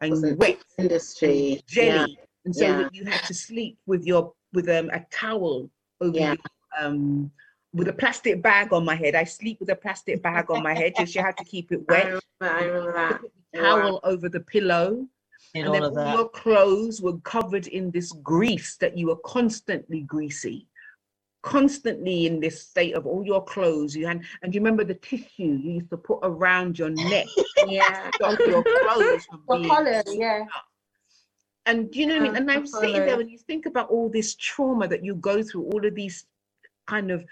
and wet Industry. and jelly and so yeah. you had to sleep with your with um, a towel over Yeah. your, um with a plastic bag on my head i sleep with a plastic bag on my head just you had to keep it Yeah. I wet remember, I remember that. put the towel over the pillow Did and then all of all that. your clothes were covered in this grease that you were constantly greasy constantly in this state of all your clothes you had and you remember the tissue you used to put around your neck Yeah. stop your clothes from For being colours, yeah. and do you know what I mean? And I'm the sitting there colours. when you think about all this trauma that you go through, all of these kind of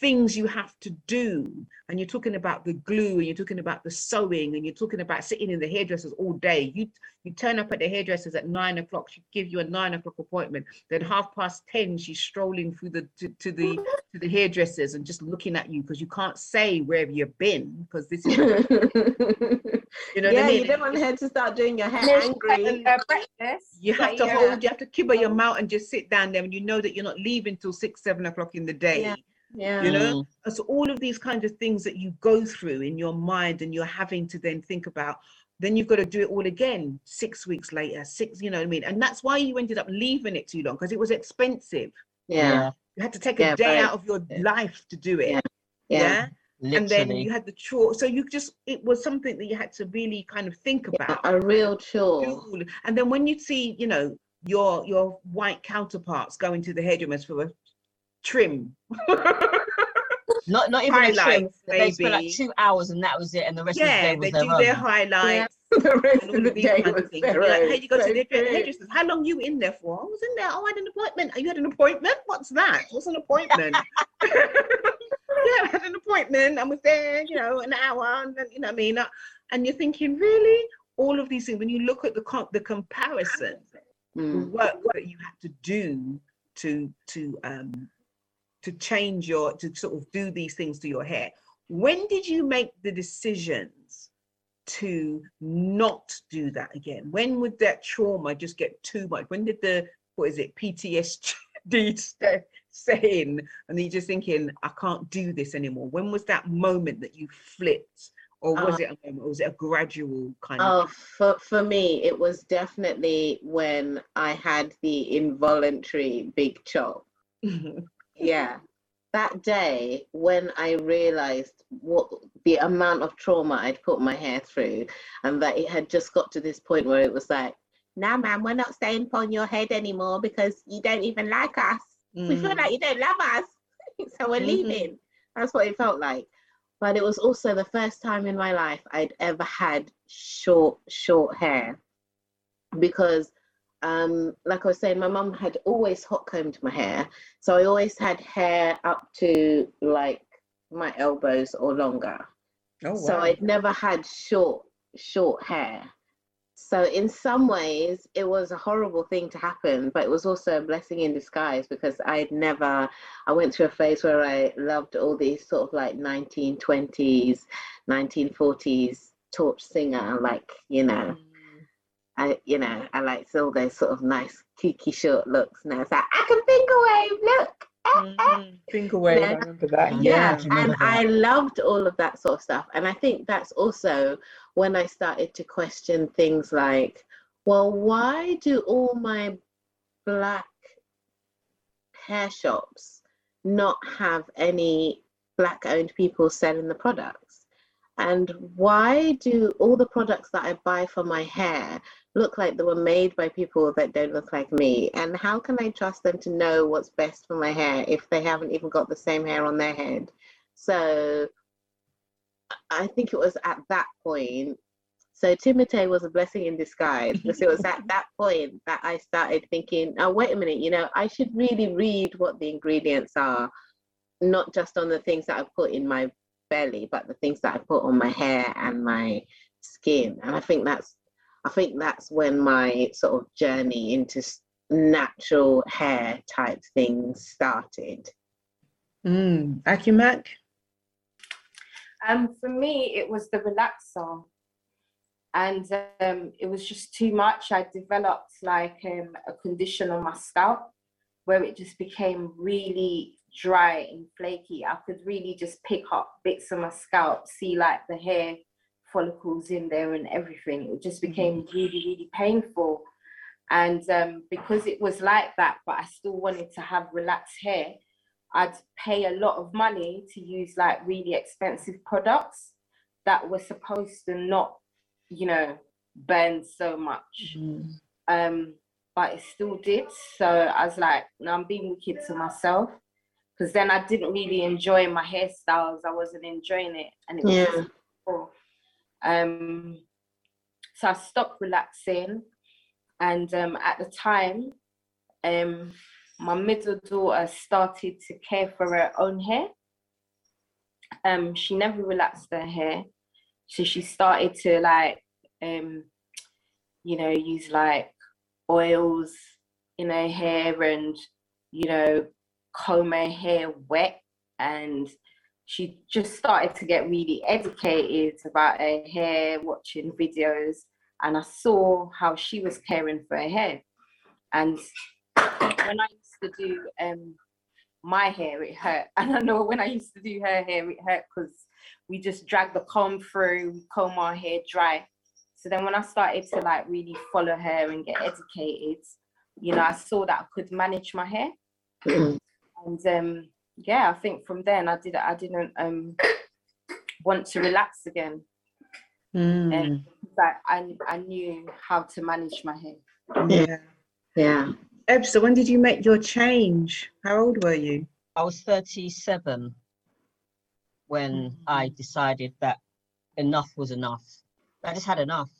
things you have to do. And you're talking about the glue and you're talking about the sewing and you're talking about sitting in the hairdressers all day. You you turn up at the hairdressers at nine o'clock, she give you a nine o'clock appointment. Then half past 10, she's strolling through the to, to the to the hairdressers and just looking at you because you can't say where have you been because this is you know what yeah, I mean? you don't want her to start doing your hair then she angry. breakfast. You have to yeah. hold, you have to kibble your mouth and just sit down there and you know that you're not leaving till six, seven o'clock in the day. Yeah. Yeah. You know, Mm. So all of these kinds of things that you go through in your mind and you're having to then think about, then you've got to do it all again six weeks later, six, you know what I mean? And that's why you ended up leaving it too long because it was expensive. Yeah. You had to take Yeah, a day very out of your life to do it. Yeah. Yeah. Yeah. And then you had the chore. So you just, it was something that you had to really kind of think Yeah, about. a real chore. And then when you see, you know, your your white counterparts going to the hairdressers for a trim. Not not even a trim. They spent like two hours and that was it, and the rest yeah, of the day was do their their own. highlights. the rest of the day was their like, hey, you go to the hairdressers. How long you in there for? I was in there. Oh, I had an appointment. You had an appointment? What's that? What's an appointment? yeah, I had an appointment. I was there, you know, an hour, and then, you know what I mean? Uh, And you're thinking, really? All of these things, when you look at the com- the comparison, the Mm. work that you have to do to to um to change your to sort of do these things to your hair. When did you make the decisions to not do that again? When would that trauma just get too much? When did the what is it ptsd set in? And you're just thinking i can't do this anymore. When was that moment that you flipped? Or was uh, it a moment was it a gradual kind Oh, of for, for me, it was definitely when I had the involuntary big chop. Yeah. That day when I realized what the amount of trauma I'd put my hair through and that it had just got to this point where it was like, nah, man, we're not staying upon your head anymore because you don't even like us. We feel Mm. like you don't love us. so we're Mhm. leaving. That's what it felt like. but it was also the first time in my life I'd ever had short, short hair because um, like I was saying, my mum had always hot combed my hair. So I always had hair up to like my elbows or longer. Oh, wow. So. I'd never had short, short hair. So in some ways, it was a horrible thing to happen, but it was also a blessing in disguise because I'd never. I went through a phase where I loved all these sort of like 1920s, 1940s torch singer, like you know, I you know I liked all those sort of nice kooky short looks. Now I was like, I can finger wave, look. eh, eh." Mhm. Finger wave, I remember that. Yeah. Yeah. do you remember and that? I loved all of that sort of stuff. And I think that's also when I started to question things like, well, why do all my black hair shops not have any black owned people selling the products? And why do all the products that I buy for my hair look like they were made by people that don't look like me? And how can I trust them to know what's best for my hair if they haven't even got the same hair on their head? So I think it was at that point. So Timotei was a blessing in disguise because it was at that point that I started thinking, oh, wait a minute, you know, I should really read what the ingredients are, not just on the things that I put in my belly, but the things that I put on my hair and my skin. And I think that's, I think that's when my sort of journey into natural hair type things started. Mm. Akumak? Um, for me, it was the relaxer, and um, it was just too much. I developed like um, a condition on my scalp where it just became really dry and flaky. I could really just pick up bits of my scalp, see like the hair follicles in there and everything. It just became really, really painful. And um, because it was like that, but I still wanted to have relaxed hair, I'd pay a lot of money to use like really expensive products that were supposed to not, you know, burn so much. Mm. Um, but it still did. So I was like, no, I'm being wicked to myself. Because then I didn't really enjoy my hairstyles. I wasn't enjoying it. And it was Yeah. Um, so I stopped relaxing. And um, at the time, um, my middle daughter started to care for her own hair. Um, she never relaxed her hair, so she started to like, um, you know, use like oils in her hair and you know, comb her hair wet, and she just started to get really educated about her hair, watching videos, and I saw how she was caring for her hair, and when I used to do um my hair, it hurt. And I know when I used to do her hair, it hurt because we just drag the comb through, we comb our hair dry. So then when I started to like really follow her and get educated, you know, I saw that I could manage my hair. And um yeah, I think from then I did I didn't um want to relax again. Mm. And like I I knew how to manage my hair. Yeah. Yeah. Eb, so when did you make your change? How old were you? I was 37 when I decided that enough was enough. I just had enough.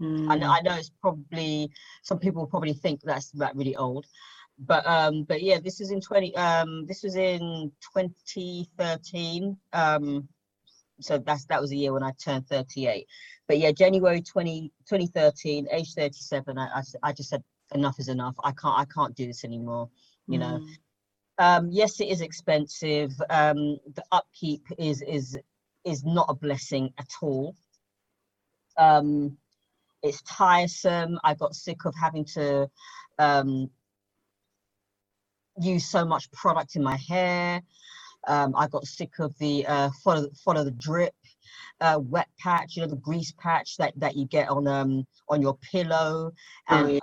I, Mm. know, I know it's probably some people probably think that's like really old, but um, but yeah, this is in 20 um, this was in 2013. Um, so that's that was the year when I turned 38. But yeah, January 20, 2013, age 37. I I just said enough is enough. I can't I can't do this anymore. You know. Mm. um yes it is expensive um the upkeep is is is not a blessing at all um it's tiresome i got sick of having to um use so much product in my hair um i got sick of the uh follow follow the drip uh wet patch you know the grease patch that that you get on um on your pillow Oh, and.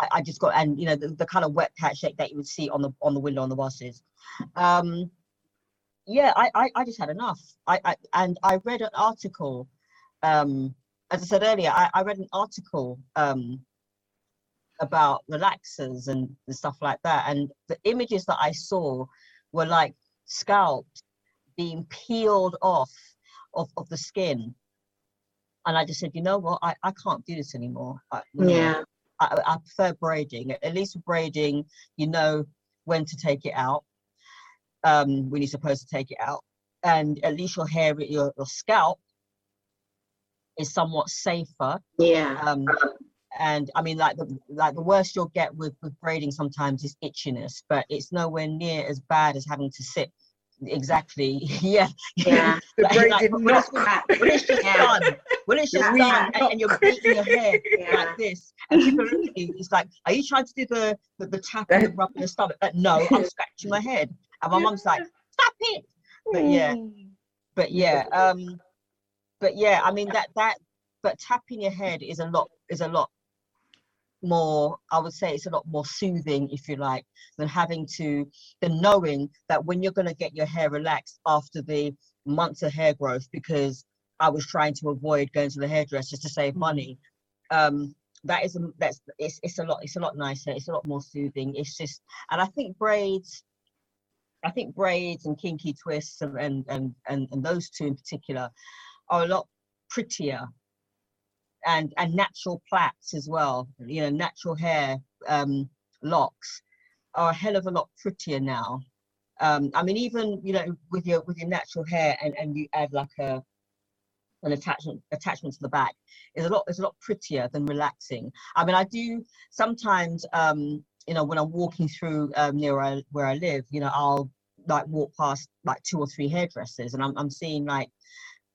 I, I just got and you know the, the kind of wet patch that, that you would see on the on the window on the buses. Um, yeah, I, I I just had enough. I, I and I read an article. Um, as I said earlier, I, I read an article um, about relaxers and, and stuff like that, and the images that I saw were like scalps being peeled off of, of the skin. And I just said, you know what, I, I can't do this anymore. I, Yeah. I, I prefer braiding. At least with braiding, you know when to take it out, um, when you're supposed to take it out, and at least your hair, your, your scalp is somewhat safer. Yeah. Um, and I mean, like the like the worst you'll get with with braiding sometimes is itchiness, but it's nowhere near as bad as having to sit exactly. Yeah, Yeah. The Like- braid like, did when not it's- cut. when it's just Yeah. done, when it's just weave done, and, and you're beating your hair Yeah. like this, and people look at you, it's like, are you trying to do the the, the tap and the rub in the stomach? Uh, no, I'm scratching my head, and my mum's like, stop it. But yeah, but yeah, um, but yeah, I mean that that, but tapping your head is a lot is a lot more. I would say it's a lot more soothing, if you like, than having to than knowing that when you're gonna get your hair relaxed after the months of hair growth, because I was trying to avoid going to the hairdresser to save money. Um, that is a, that's it's it's a lot it's a lot nicer. It's a lot more soothing. It's just, and I think braids. I think braids and kinky twists and and and and those two in particular are a lot prettier and and natural plaits as well you know natural hair um locks are a hell of a lot prettier now. Um i mean even you know with your with your natural hair and and you add like a an attachment attachment to the back is a lot is a lot prettier than relaxing. I mean i do sometimes um you know when i'm walking through um near where I, where I live you know i'll like walk past like two or three hairdressers and i'm, I'm seeing like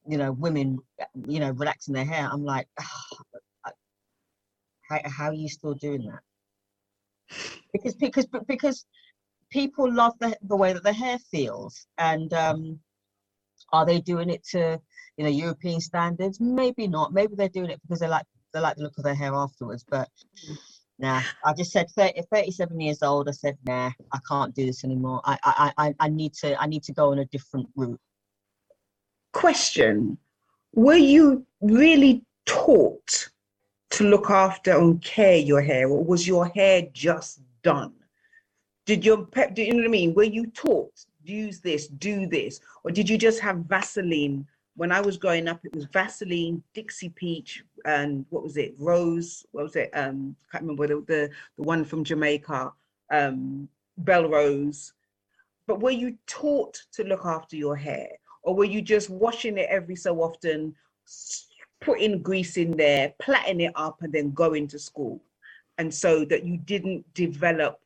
you know women you know relaxing their hair i'm like "Ah, how, how are you still doing that? Because because because people love the, the way that their hair feels and um are they doing it to you know european standards? Maybe not. Maybe they're doing it because they like they like the look of their hair afterwards but nah. I just said 30, 37 years old i said nah i can't do this anymore. I, I i i need to i need to go on a different route Question: Were you really taught to look after and care your hair, or was your hair just done? Did your pep? Do you know what I mean? Were you taught use this, do this, or did you just have Vaseline? When I was growing up, it was Vaseline, Dixie Peach, and what was it? Rose. What was it? Um, I can't remember the the, the one from Jamaica. Um, Belle Rose. But were you taught to look after your hair, or were you just washing it every so often, putting grease in there, plaiting it up, and then going to school? And so that you didn't develop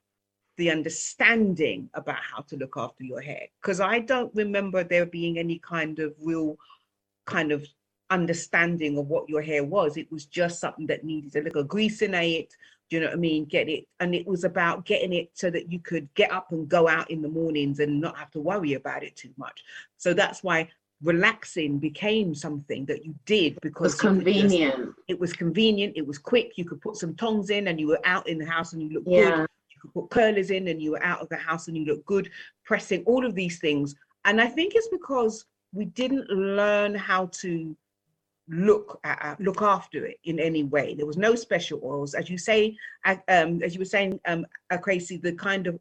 the understanding about how to look after your hair. Because I don't remember there being any kind of real kind of understanding of what your hair was. It was just something that needed a little grease in it. Do you know what I mean? Get it. And it was about getting it so that you could get up and go out in the mornings and not have to worry about it too much. So that's why relaxing became something that you did It because was you could just- convenient. it was convenient, it was quick, you could put some tongs in and you were out in the house and you looked good. Yeah. You could put curlers in and you were out of the house and you look good, pressing all of these things. And I think it's because we didn't learn how to look at look after it in any way. There was no special oils, as you say, um, as you were saying, um, uh, the kind of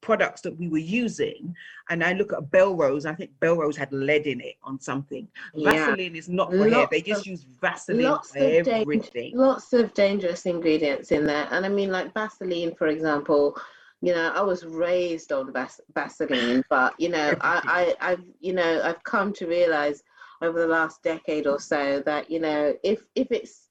products that we were using. And I look at Belrose. I think Belrose had lead in it on something. Yeah. Vaseline is not for hair. They just of- use Vaseline lots for of everything. lots of dangerous ingredients in there and i mean like vaseline for example you know i was raised on Vas- vaseline but you know I, I i've you know i've come to realize over the last decade or so that you know if if it's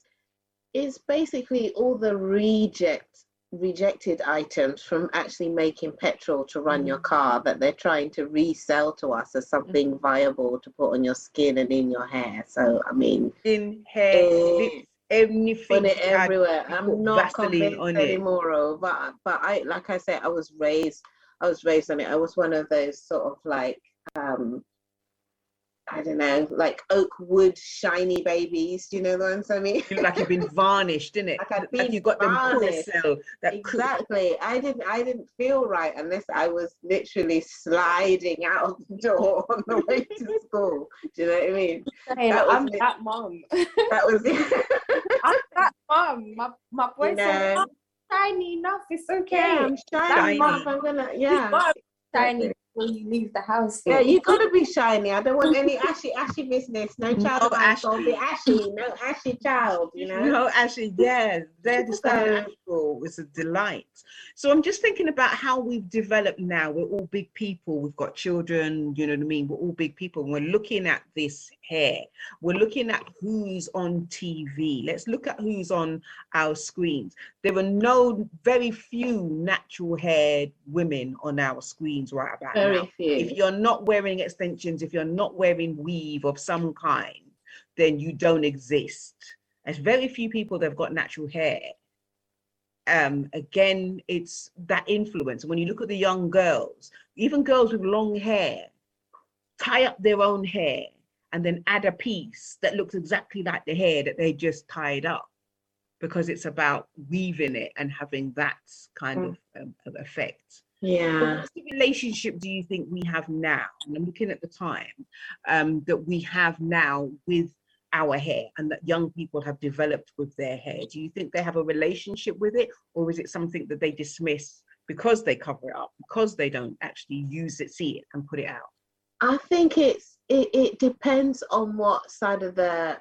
it's basically all the reject rejected items from actually making petrol to run your car that they're trying to resell to us as something viable to put on your skin and in your hair so i mean in hair, Eh, lips, anything. it everywhere. I'm not convinced on it. anymore, oh, but but I like I said, I was raised. I was raised on it. I was one of those sort of like um I don't know, like oak wood shiny babies. Do you know the ones I mean? You like you've been varnished, didn't it? Like I've Like been you got them varnished. cell, that coo- Exactly. I didn't I didn't feel right unless I was literally sliding out of the door on the way to school. Do you know what I mean? Hey, That I'm lit- that mum. That was I'm that mum. My my boy you know, "I'm shiny enough. It's okay. yeah, I'm Shiny. shiny. enough, I'm gonna yeah. got shiny exactly. before you leave the house. Yeah, sis. you gotta be shiny. I don't want any ashy, ashy business. No child No of mine shall be ashy. No ashy child. You know. No, ashy. yeah, they're just so So- natural. It's a delight. So I'm just thinking about how we've developed now. We're all big people. We've got children. You know what I mean. We're all big people. We're looking at this hair. We're looking at who's on TV. Let's look at who's on our screens. There are no, very few natural haired women on our screens right about now Very if few. you're not wearing extensions, if you're not wearing weave of some kind, then you don't exist. There's very few people that have got natural hair. Um, again, it's that influence. When you look at the young girls, even girls with long hair, tie up their own hair and then add a piece that looks exactly like the hair that they just tied up because it's about weaving it and having that kind Mm. of, um, of effect. Yeah. What's the relationship do you think we have now? And I'm looking at the time um, that we have now with our hair and that young people have developed with their hair. Do you think they have a relationship with it, or is it something that they dismiss because they cover it up, because they don't actually use it, see it, and put it out? I think it's it, it depends on what side of the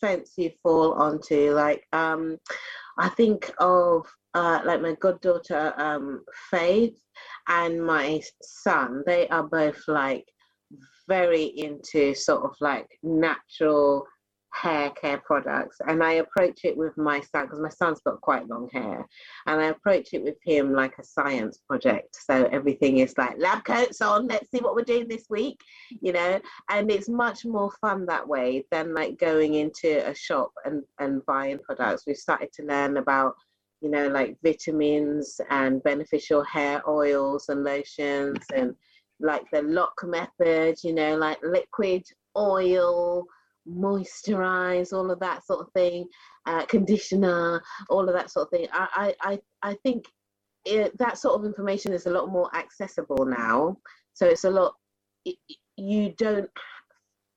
fence you fall onto. Like um, I think of uh, like my goddaughter um, Faith and my son. They are both like very into sort of like natural hair care products and I approach it with my son because my son's got quite long hair and I approach it with him like a science project. So everything is like lab coats on let's see what we're doing this week you know? And it's much more fun that way than like going into a shop and and buying products. We've started to learn about you know like vitamins and beneficial hair oils and lotions and like the LOC method you know like liquid oil moisturize all of that sort of thing uh, conditioner all of that sort of thing. I i i, think it, that sort of information is a lot more accessible now. So it's a lot you don't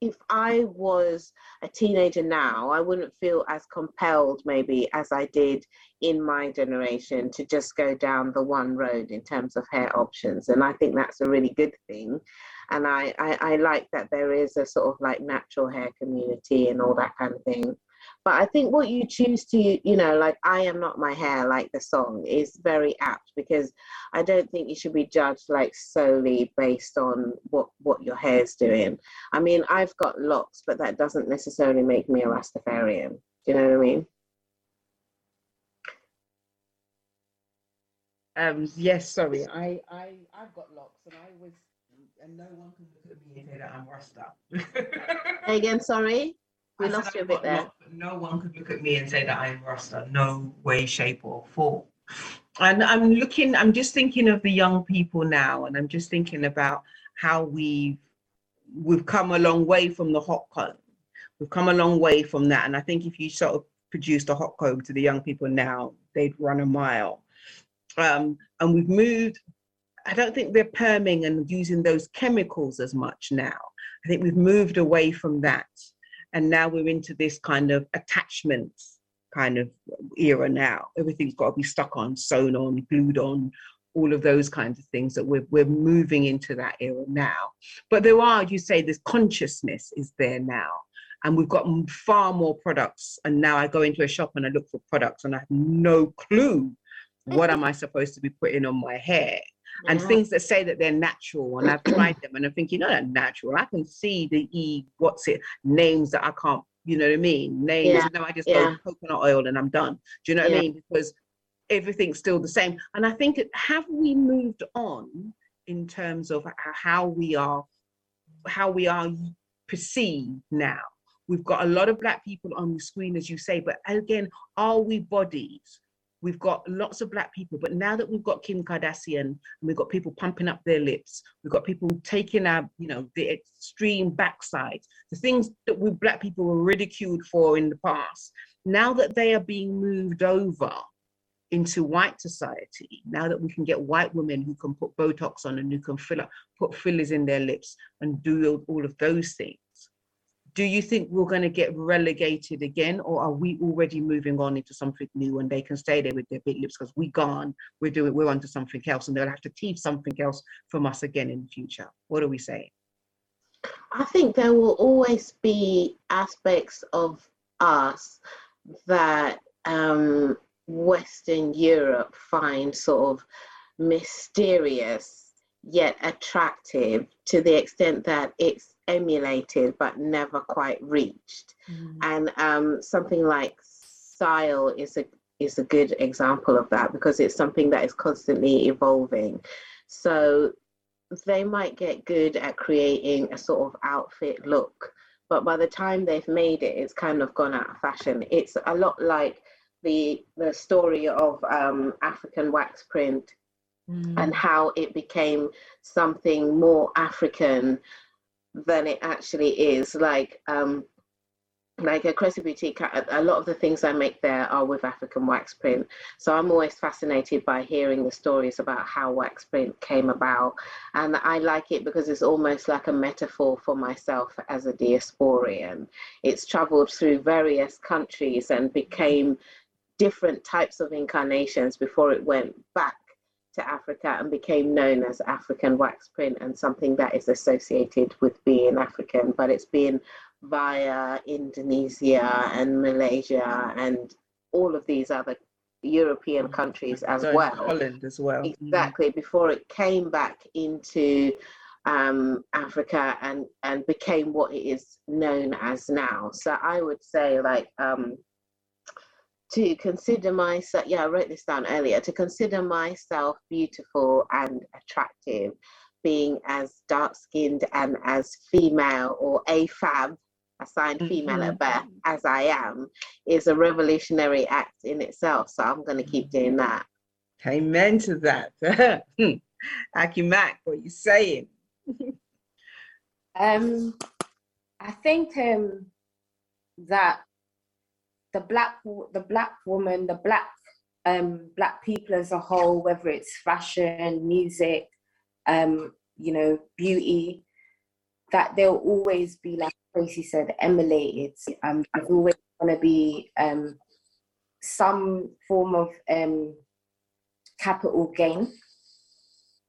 if i was a teenager now i wouldn't feel as compelled maybe as i did in my generation to just go down the one road in terms of hair options. And i think that's a really good thing and I, I i like that there is a sort of like natural hair community and all that kind of thing. But i think what you choose to you know like i am not my hair like the song is very apt because i don't think you should be judged like solely based on what what your hair's doing. I mean i've got locks but that doesn't necessarily make me a rastafarian. Do you know what i mean? Um, yes, sorry, I, I, I've got locks, and I was, and no one can look at me and say that I'm Rasta. Hey, again sorry we I lost you a I've bit there locks, No one could look at me and say that I'm Rasta, no way, shape, or form. And I'm looking, I'm just thinking of the young people now, and I'm just thinking about how we've we've come a long way from the hot comb. We've come a long way from that. And I think if you sort of produced a hot comb to the young people now, they'd run a mile. Um, and we've moved, I don't think they're perming and using those chemicals as much now. I think we've moved away from that. And now we're into this kind of attachment kind of era now. Everything's got to be stuck on, sewn on, glued on, all of those kinds of things that we're, we're moving into that era now. But there are, you say, this consciousness is there now. And we've got far more products. And now I go into a shop and I look for products and I have no clue what am I supposed to be putting on my hair and Yeah. things that say that they're natural and I've tried them and I'm thinking, no, they're natural. I can see the E, what's it, names that I can't, you know what I mean? Names, Yeah, no, I just yeah. go coconut oil and I'm done. Do you know what. I mean? Because everything's still the same. And I think, have we moved on in terms of how we are, how we are perceived now? We've got a lot of black people on the screen, as you say, but again, are we bodies? We've got lots of black people, but now that we've got Kim Kardashian and we've got people pumping up their lips, we've got people taking our, you know, the extreme backside, the things that we black people were ridiculed for in the past. Now that they are being moved over into white society, now that we can get white women who can put Botox on and who can fill up, put fillers in their lips and do all- of those things, do you think we're going to get relegated again or are we already moving on into something new and they can stay there with their big lips because we're gone we're doing we're onto something else and they'll have to teach something else from us again in the future? What are we saying? I think there will always be aspects of us that um, Western Europe find sort of mysterious yet attractive to the extent that it's emulated but never quite reached. Mm. And um, something like style is a is a good example of that because it's something that is constantly evolving. So they might get good at creating a sort of outfit look, but by the time they've made it, it's kind of gone out of fashion. It's a lot like the the story of um, African wax print Mm. and how it became something more African than it actually is. Like um, like a Cressy Boutique, a a lot of the things I make there are with African wax print. So I'm always fascinated by hearing the stories about how wax print came about. And I like it because it's almost like a metaphor for myself as a diasporian. It's traveled through various countries and became different types of incarnations before it went back to Africa and became known as African wax print and something that is associated with being African, but it's been via Indonesia and Malaysia and all of these other European countries as So well. Holland as well Mm. Exactly, before it came back into um, Africa and, and became what it is known as now. So I would say, like, um, to consider myself, yeah, I wrote this down earlier, to consider myself beautiful and attractive, being as dark skinned and as female or AFAB, assigned female at birth, as I am, is a revolutionary act in itself. So I'm going to keep doing that. Amen to that. Aki Mac, what you saying? Um, I think um, that the black the black woman, the black um, black people as a whole, whether it's fashion, music, um, you know, beauty, that they'll always be like Tracy said, emulated. Um, there's always going to be um, some form of um, capital gain,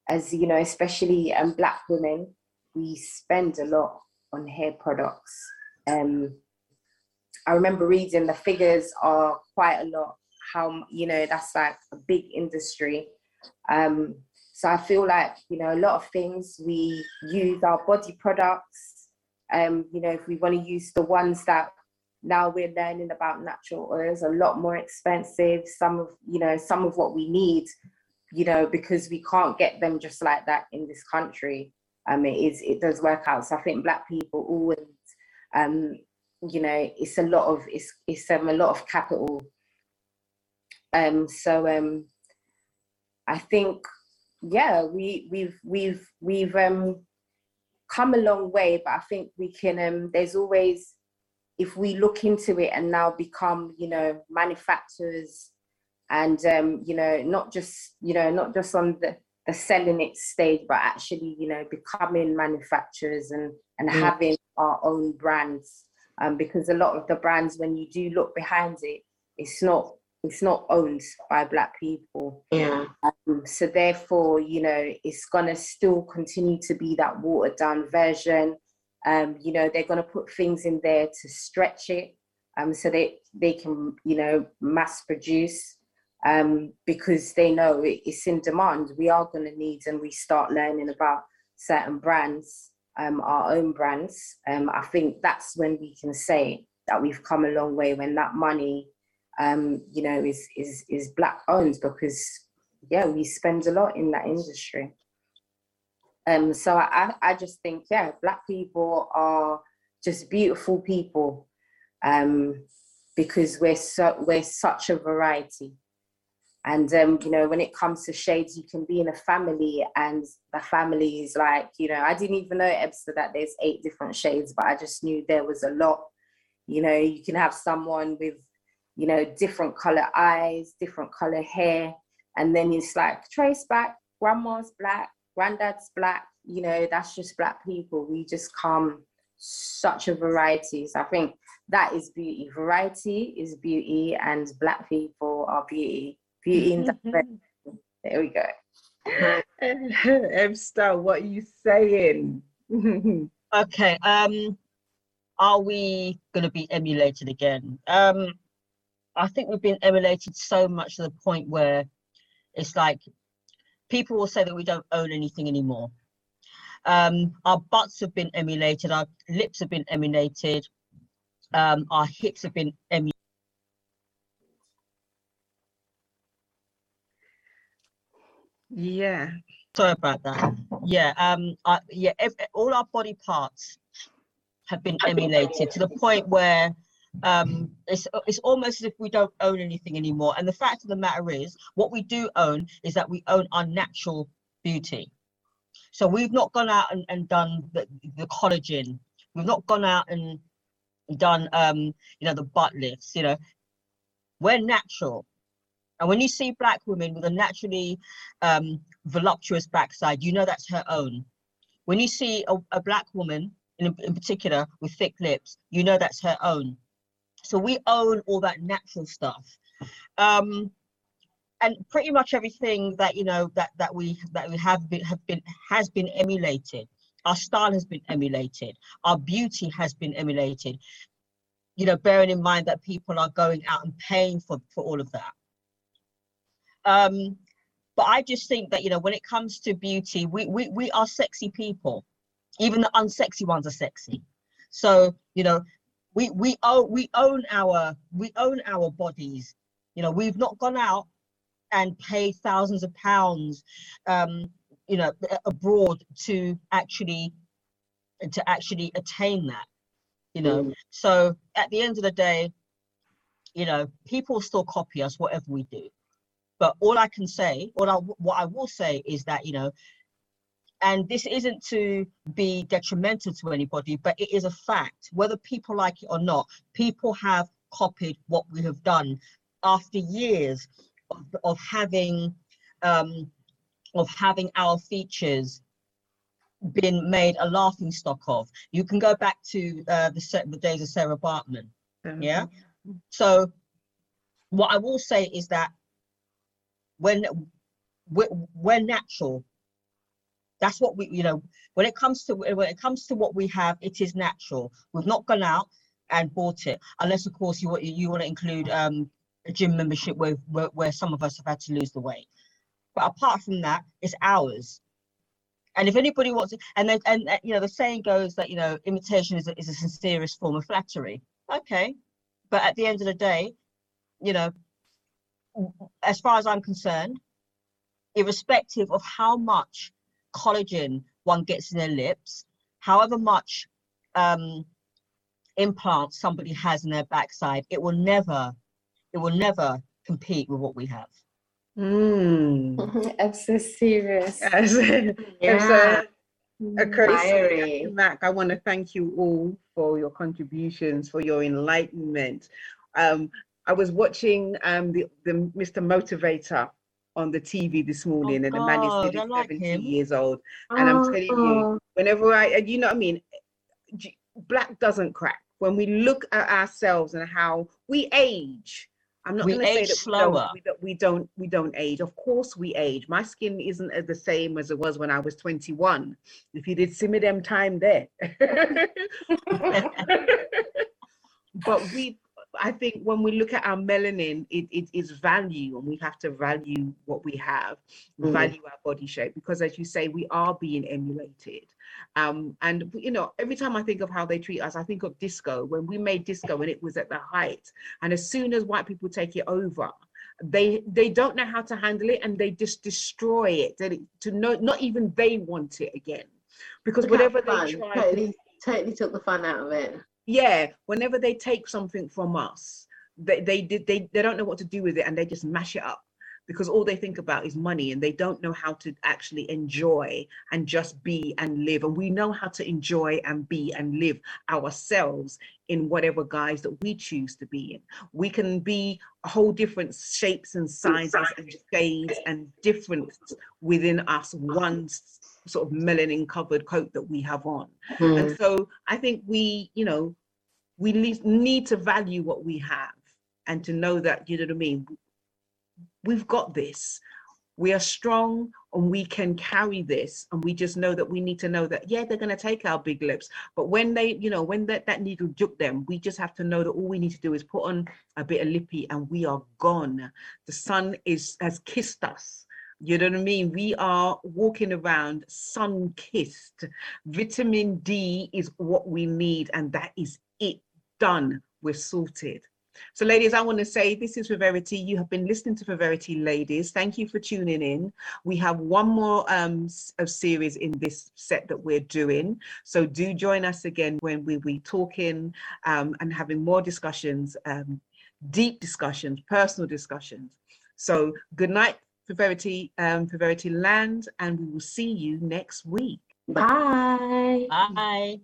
as you know, especially um, black women we spend a lot on hair products. Um, I remember reading the figures are quite a lot. How you know that's like a big industry. Um, so I feel like you know a lot of things we use our body products. Um, you know if we want to use the ones that now we're learning about natural oils, a lot more expensive. Some of you know some of what we need, you know because we can't get them just like that in this country um, it is it does work out. So I think black people always, um, you know, it's a lot of it's it's um, a lot of capital. Um, so um, I think yeah, we we've we've we've um come a long way, but I think we can um there's always if we look into it and now become you know manufacturers and um you know not just you know not just on the the selling it stage, but actually, you know, becoming manufacturers and and Mm. having our own brands. Um, because a lot of the brands, when you do look behind it, it's not it's not owned by black people. Yeah. Um, so therefore, you know, it's gonna still continue to be that watered down version. Um, you know, they're gonna put things in there to stretch it, um, so they they can, you know, mass produce um, because they know it- it's in demand. We are going to need, and we start learning about certain brands, um, our own brands. Um, I think that's when we can say that we've come a long way when that money, um, you know, is is is black owned because yeah, we spend a lot in that industry. Um, so I, I just think yeah, black people are just beautiful people, um, because we're so we're such a variety. And um, you know, when it comes to shades, you can be in a family, and the family is like, you know, I didn't even know Ebster that there's eight different shades, but I just knew there was a lot. You know, you can have someone with, you know, different color eyes, different color hair, and then it's like trace back, grandma's black, granddad's black. You know, that's just black people. We just come such a variety. So I think that is beauty. Variety is beauty, and black people are beauty. Beauty in diversity. There we go. Ebster, what are you saying? Okay. Um, are we going to be emulated again? Um, I think we've been emulated so much to the point where it's like people will say that we don't own anything anymore. Um, our butts have been emulated, our lips have been emulated, um, our hips have been emulated. Yeah. Sorry about that. Yeah, um, I, yeah, ev- all our body parts have been emulated to the point where um, it's it's almost as if we don't own anything anymore. And the fact of the matter is, what we do own is that we own our natural beauty. So we've not gone out and, and done the, the collagen. We've not gone out and done um, you know, the butt lifts, you know. We're natural. And when you see black women with a naturally um, voluptuous backside, you know that's her own. When you see a, a black woman in, in particular with thick lips, you know that's her own. So we own all that natural stuff. Um, and pretty much everything that you know that that we that we have been have been has been emulated. Our style has been emulated. Our beauty has been emulated. You know, bearing in mind that people are going out and paying for for all of that. Um, but I just think that you know when it comes to beauty, we we we are sexy people. Even the unsexy ones are sexy. So you know, we we own we own our we own our bodies. You know, we've not gone out and paid thousands of pounds, um, you know, abroad to actually to actually attain that. You know, Mm. so at the end of the day, you know, people still copy us whatever we do. But all I can say, what I what I will say is that you know, and this isn't to be detrimental to anybody, but it is a fact. Whether people like it or not, people have copied what we have done after years of, of having um, of having our features been made a laughing stock of. You can go back to uh, the set the days of Sarah Baartman. Yeah. So what I will say is that when we're, we're natural, that's what we, you know, when it comes to when it comes to what we have, it is natural. We've not gone out and bought it, unless of course you want you want to include um, a gym membership where, where where some of us have had to lose the weight. But apart from that, it's ours. And if anybody wants, and then and uh, you know the saying goes that you know imitation is a, is a sincerest form of flattery. Okay, but at the end of the day, you know, as far as I'm concerned, irrespective of how much collagen one gets in their lips, however much um, implants somebody has in their backside, it will never, it will never compete with what we have. Mm. I'm so serious. As, as Yeah. a, a courtesy Mac, I want to thank you all for your contributions, for your enlightenment. Um, I was watching um, the, the Mr. Motivator on the TV this morning, and the man is I like 70 him. years old. And I'm telling you, Oh, whenever I, you know what I mean, black doesn't crack. When we look at ourselves and how we age, I'm not going to say that slower. We, don't, we don't we don't we don't age. Of course we age. My skin isn't as the same as it was when I was 21. If you did see me them time there. but we I think when we look at our melanin, it, it is value, and we have to value what we have, Mm. value our body shape, because as you say, we are being emulated. Um, and you know, every time I think of how they treat us, I think of disco. When we made disco, and it was at the height, and as soon as white people take it over, they they don't know how to handle it, and they just destroy it. They, to know, not even they want it again, because look whatever they try. Totally, totally took the fun out of it. Yeah whenever they take something from us they they did they, they don't know what to do with it and they just mash it up because all they think about is money and they don't know how to actually enjoy and just be and live. And we know how to enjoy and be and live ourselves in whatever guise that we choose to be in. We can be whole different shapes and sizes and shades and difference within us, one s- sort of melanin covered coat that we have on. Mm. And so I think we, you know, we need, need to value what we have and to know that, you know what I mean? We've got this. We are strong and we can carry this. And we just know that we need to know that, yeah, they're going to take our big lips. But when they, you know, when that, that needle juke them, we just have to know that all we need to do is put on a bit of lippy and we are gone. The sun is has kissed us. You know what I mean? We are walking around sun kissed. Vitamin D is what we need, and that is it. Done. We're sorted. So, ladies, I want to say this is for Verity. You have been listening to For Verity, ladies. Thank you for tuning in. We have one more um, series in this set that we're doing. So, do join us again when we we talking um, and having more discussions, um, deep discussions, personal discussions. So, good night, For Verity, um, For Verity Land, and we will see you next week. Bye. Bye.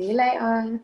See you later.